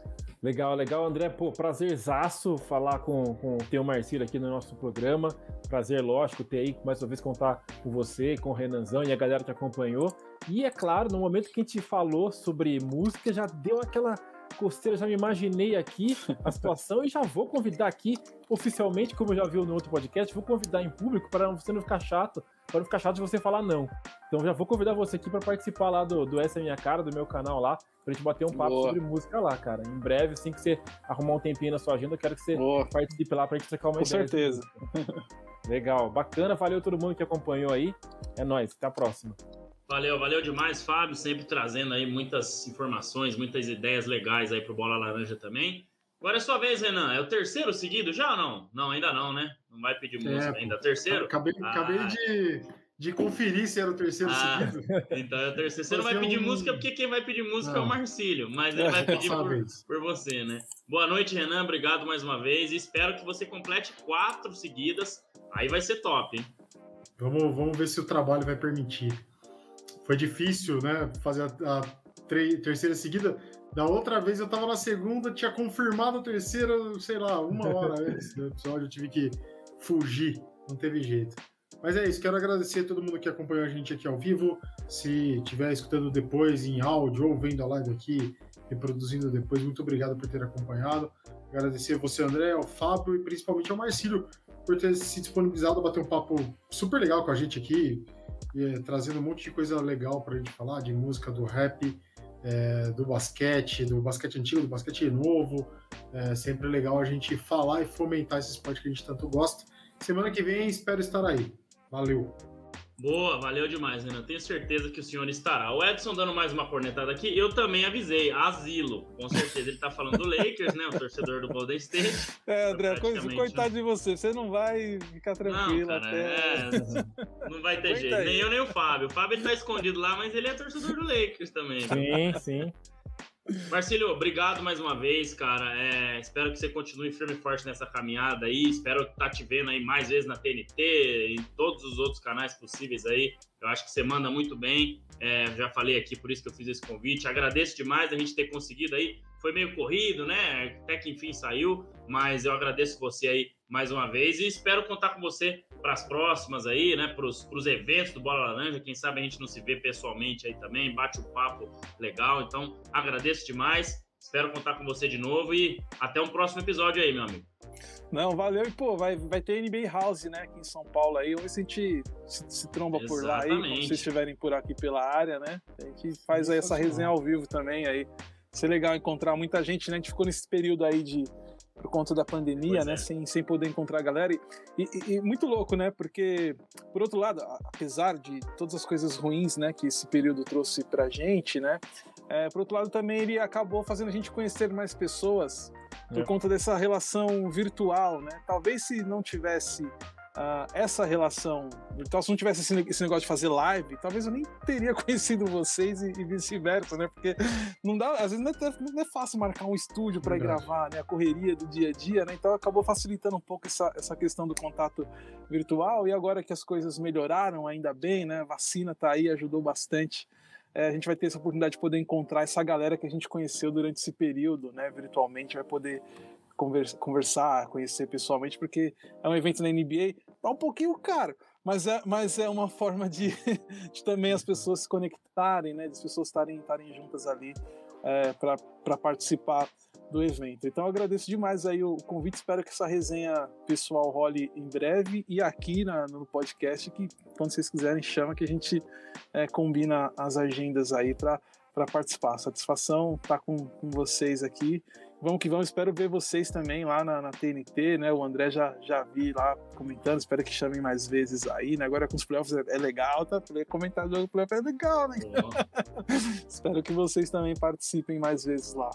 Legal, legal, André. Pô, prazerzaço falar com, com o Teu Marcílio aqui no nosso programa. Prazer, lógico, ter aí mais uma vez contar com você, com o Renanzão e a galera que acompanhou. E é claro, no momento que a gente falou sobre música, já deu aquela costeira, já me imaginei aqui a situação *laughs* e já vou convidar aqui oficialmente, como eu já vi no outro podcast, vou convidar em público para você não ficar chato, para não ficar chato de você falar não. Então já vou convidar você aqui para participar lá do, do Essa é Minha Cara, do meu canal lá, pra gente bater um papo Boa. sobre música lá, cara. Em breve, assim que você arrumar um tempinho na sua agenda, eu quero que você Boa. participe lá pra gente trocar uma Com ideia. Com certeza. Legal, bacana, valeu todo mundo que acompanhou aí. É nóis, até a próxima. Valeu, valeu demais, Fábio, sempre trazendo aí muitas informações, muitas ideias legais aí pro Bola Laranja também. Agora é sua vez, Renan. É o terceiro seguido já ou não? Não, ainda não, né? Não vai pedir música é, ainda. Terceiro? Acabei, ah. acabei de, de conferir se era o terceiro ah, seguido. *laughs* Então é o terceiro. Você não vai pedir um... música porque quem vai pedir música não. é o Marcílio, mas ele vai pedir por, por, você, né? Boa noite, Renan. Obrigado mais uma vez. Espero que você complete quatro seguidas. Aí vai ser top, hein? Vamos, vamos ver se o trabalho vai permitir foi difícil, né? Fazer a, a terceira seguida. Da outra vez eu tava na segunda, tinha confirmado a terceira, sei lá, uma hora *laughs* antes do episódio, eu tive que fugir, não teve jeito. Mas é isso, quero agradecer a todo mundo que acompanhou a gente aqui ao vivo. Se estiver escutando depois em áudio ou vendo a live aqui, reproduzindo depois, muito obrigado por ter acompanhado. Agradecer a você, André, ao Fábio e principalmente ao Marcílio por ter se disponibilizado a bater um papo super legal com a gente aqui é, trazendo um monte de coisa legal para a gente falar, de música, do rap, é, do basquete, do basquete antigo, do basquete novo. É sempre legal a gente falar e fomentar esse esporte que a gente tanto gosta. Semana que vem espero estar aí. Valeu! Boa, valeu demais, Renan. Tenho certeza que o senhor estará. O Edson dando mais uma cornetada aqui, eu também avisei, asilo. Com certeza ele tá falando do Lakers, né? O torcedor do Golden State. É, André, praticamente... coitado de você, você não vai ficar tranquilo não, cara, até. É... Não vai ter jeito. Aí. Nem eu, nem o Fábio. O Fábio tá escondido lá, mas ele é torcedor do Lakers também. Sim, sim. Marcílio, obrigado mais uma vez, cara. É, espero que você continue firme e forte nessa caminhada aí. Espero estar tá te vendo aí mais vezes na TNT, em todos os outros canais possíveis aí. Eu acho que você manda muito bem. É, já falei aqui, por isso que eu fiz esse convite. Agradeço demais a gente ter conseguido aí. Foi meio corrido, né? Até que enfim saiu, mas eu agradeço você aí mais uma vez e espero contar com você para as próximas aí, né? Para os eventos do Bola Laranja. Quem sabe a gente não se vê pessoalmente aí também, bate um papo legal. Então, agradeço demais. Espero contar com você de novo e até um próximo episódio aí, meu amigo. Não, valeu. E, pô, vai, vai ter NBA House, né, aqui em São Paulo aí. Vamos ver se a gente se, se tromba Exatamente. por lá aí. Se vocês estiverem por aqui pela área, né? A gente faz aí essa resenha ao vivo também aí. Ser legal encontrar muita gente, né? A gente ficou nesse período aí de por conta da pandemia, né? É. Sem, sem poder encontrar a galera. E, e, e, muito louco, né? Porque, por outro lado, apesar de todas as coisas ruins, né, que esse período trouxe pra gente, né? É, por outro lado, também ele acabou fazendo a gente conhecer mais pessoas por é. conta dessa relação virtual, né? Talvez se não tivesse uh, essa relação virtual, se não tivesse esse, esse, negócio de fazer live, talvez eu nem teria *laughs* conhecido vocês e, e vice-versa, né? Porque não dá, às vezes não é, não é fácil marcar um estúdio para gravar, né? A correria do dia a dia, né? Então acabou facilitando um pouco essa, essa questão do contato virtual e agora que as coisas melhoraram, ainda bem, né? A vacina tá aí, ajudou bastante. É, a gente vai ter essa oportunidade de poder encontrar essa galera que a gente conheceu durante esse período, né? Virtualmente, vai poder conversar, conhecer pessoalmente, porque é um evento na NBA, tá um pouquinho caro, mas é, mas é uma forma de, *laughs* de também as pessoas se conectarem, né, as pessoas estarem juntas ali é, para participar do evento. Então eu agradeço demais aí o convite, espero que essa resenha pessoal role em breve e aqui na, no podcast, que quando vocês quiserem chama que a gente é, combina as agendas aí para participar. Satisfação estar tá com, com vocês aqui Vamos que vamos, espero ver vocês também lá na, na, TNT, né? O André já, já vi lá comentando, espero que chamem mais vezes aí, né? Agora com os playoffs é, é legal, tá? Comentar o jogo playoff é legal, né? *laughs* espero que vocês também participem mais vezes lá.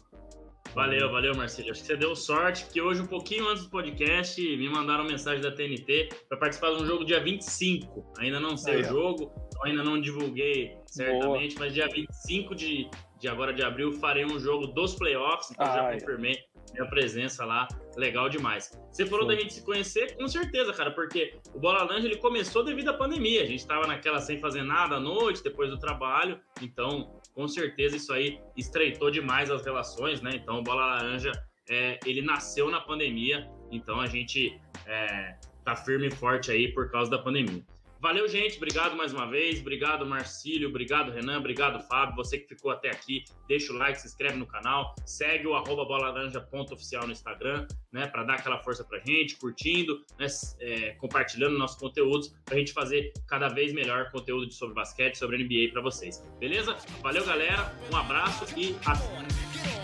Valeu, valeu, Marcelo. Acho que você deu sorte, porque hoje, um pouquinho antes do podcast, me mandaram mensagem da TNT para participar de um jogo dia 25. Ainda não sei aí, o jogo, ainda não divulguei certamente, Boa. mas dia 25 de, de agora de abril farei um jogo dos playoffs, então ah, já é. confirmei minha presença lá, legal demais. Você falou Show. da gente se conhecer, com certeza, cara, porque o Bola Laranja ele começou devido à pandemia. A gente estava naquela sem fazer nada à noite, depois do trabalho, então com certeza isso aí estreitou demais as relações, né? Então o Bola Laranja é, ele nasceu na pandemia, então a gente é, tá firme e forte aí por causa da pandemia. Valeu, gente. Obrigado mais uma vez. Obrigado, Marcílio. Obrigado, Renan. Obrigado, Fábio. Você que ficou até aqui, deixa o like, se inscreve no canal, segue o arroba bolaranja.oficial no Instagram, né? Para dar aquela força pra gente, curtindo, né, é, compartilhando nossos conteúdos, pra gente fazer cada vez melhor conteúdo sobre basquete, sobre NBA para vocês. Beleza? Valeu, galera. Um abraço e até.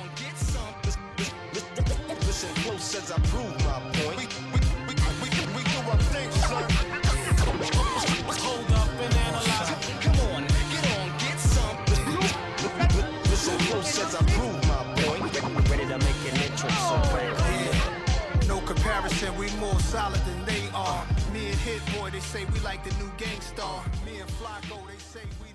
Solid than they are. Me and Hit Boy, they say we like the new gangstar. Me and Flacco, they say we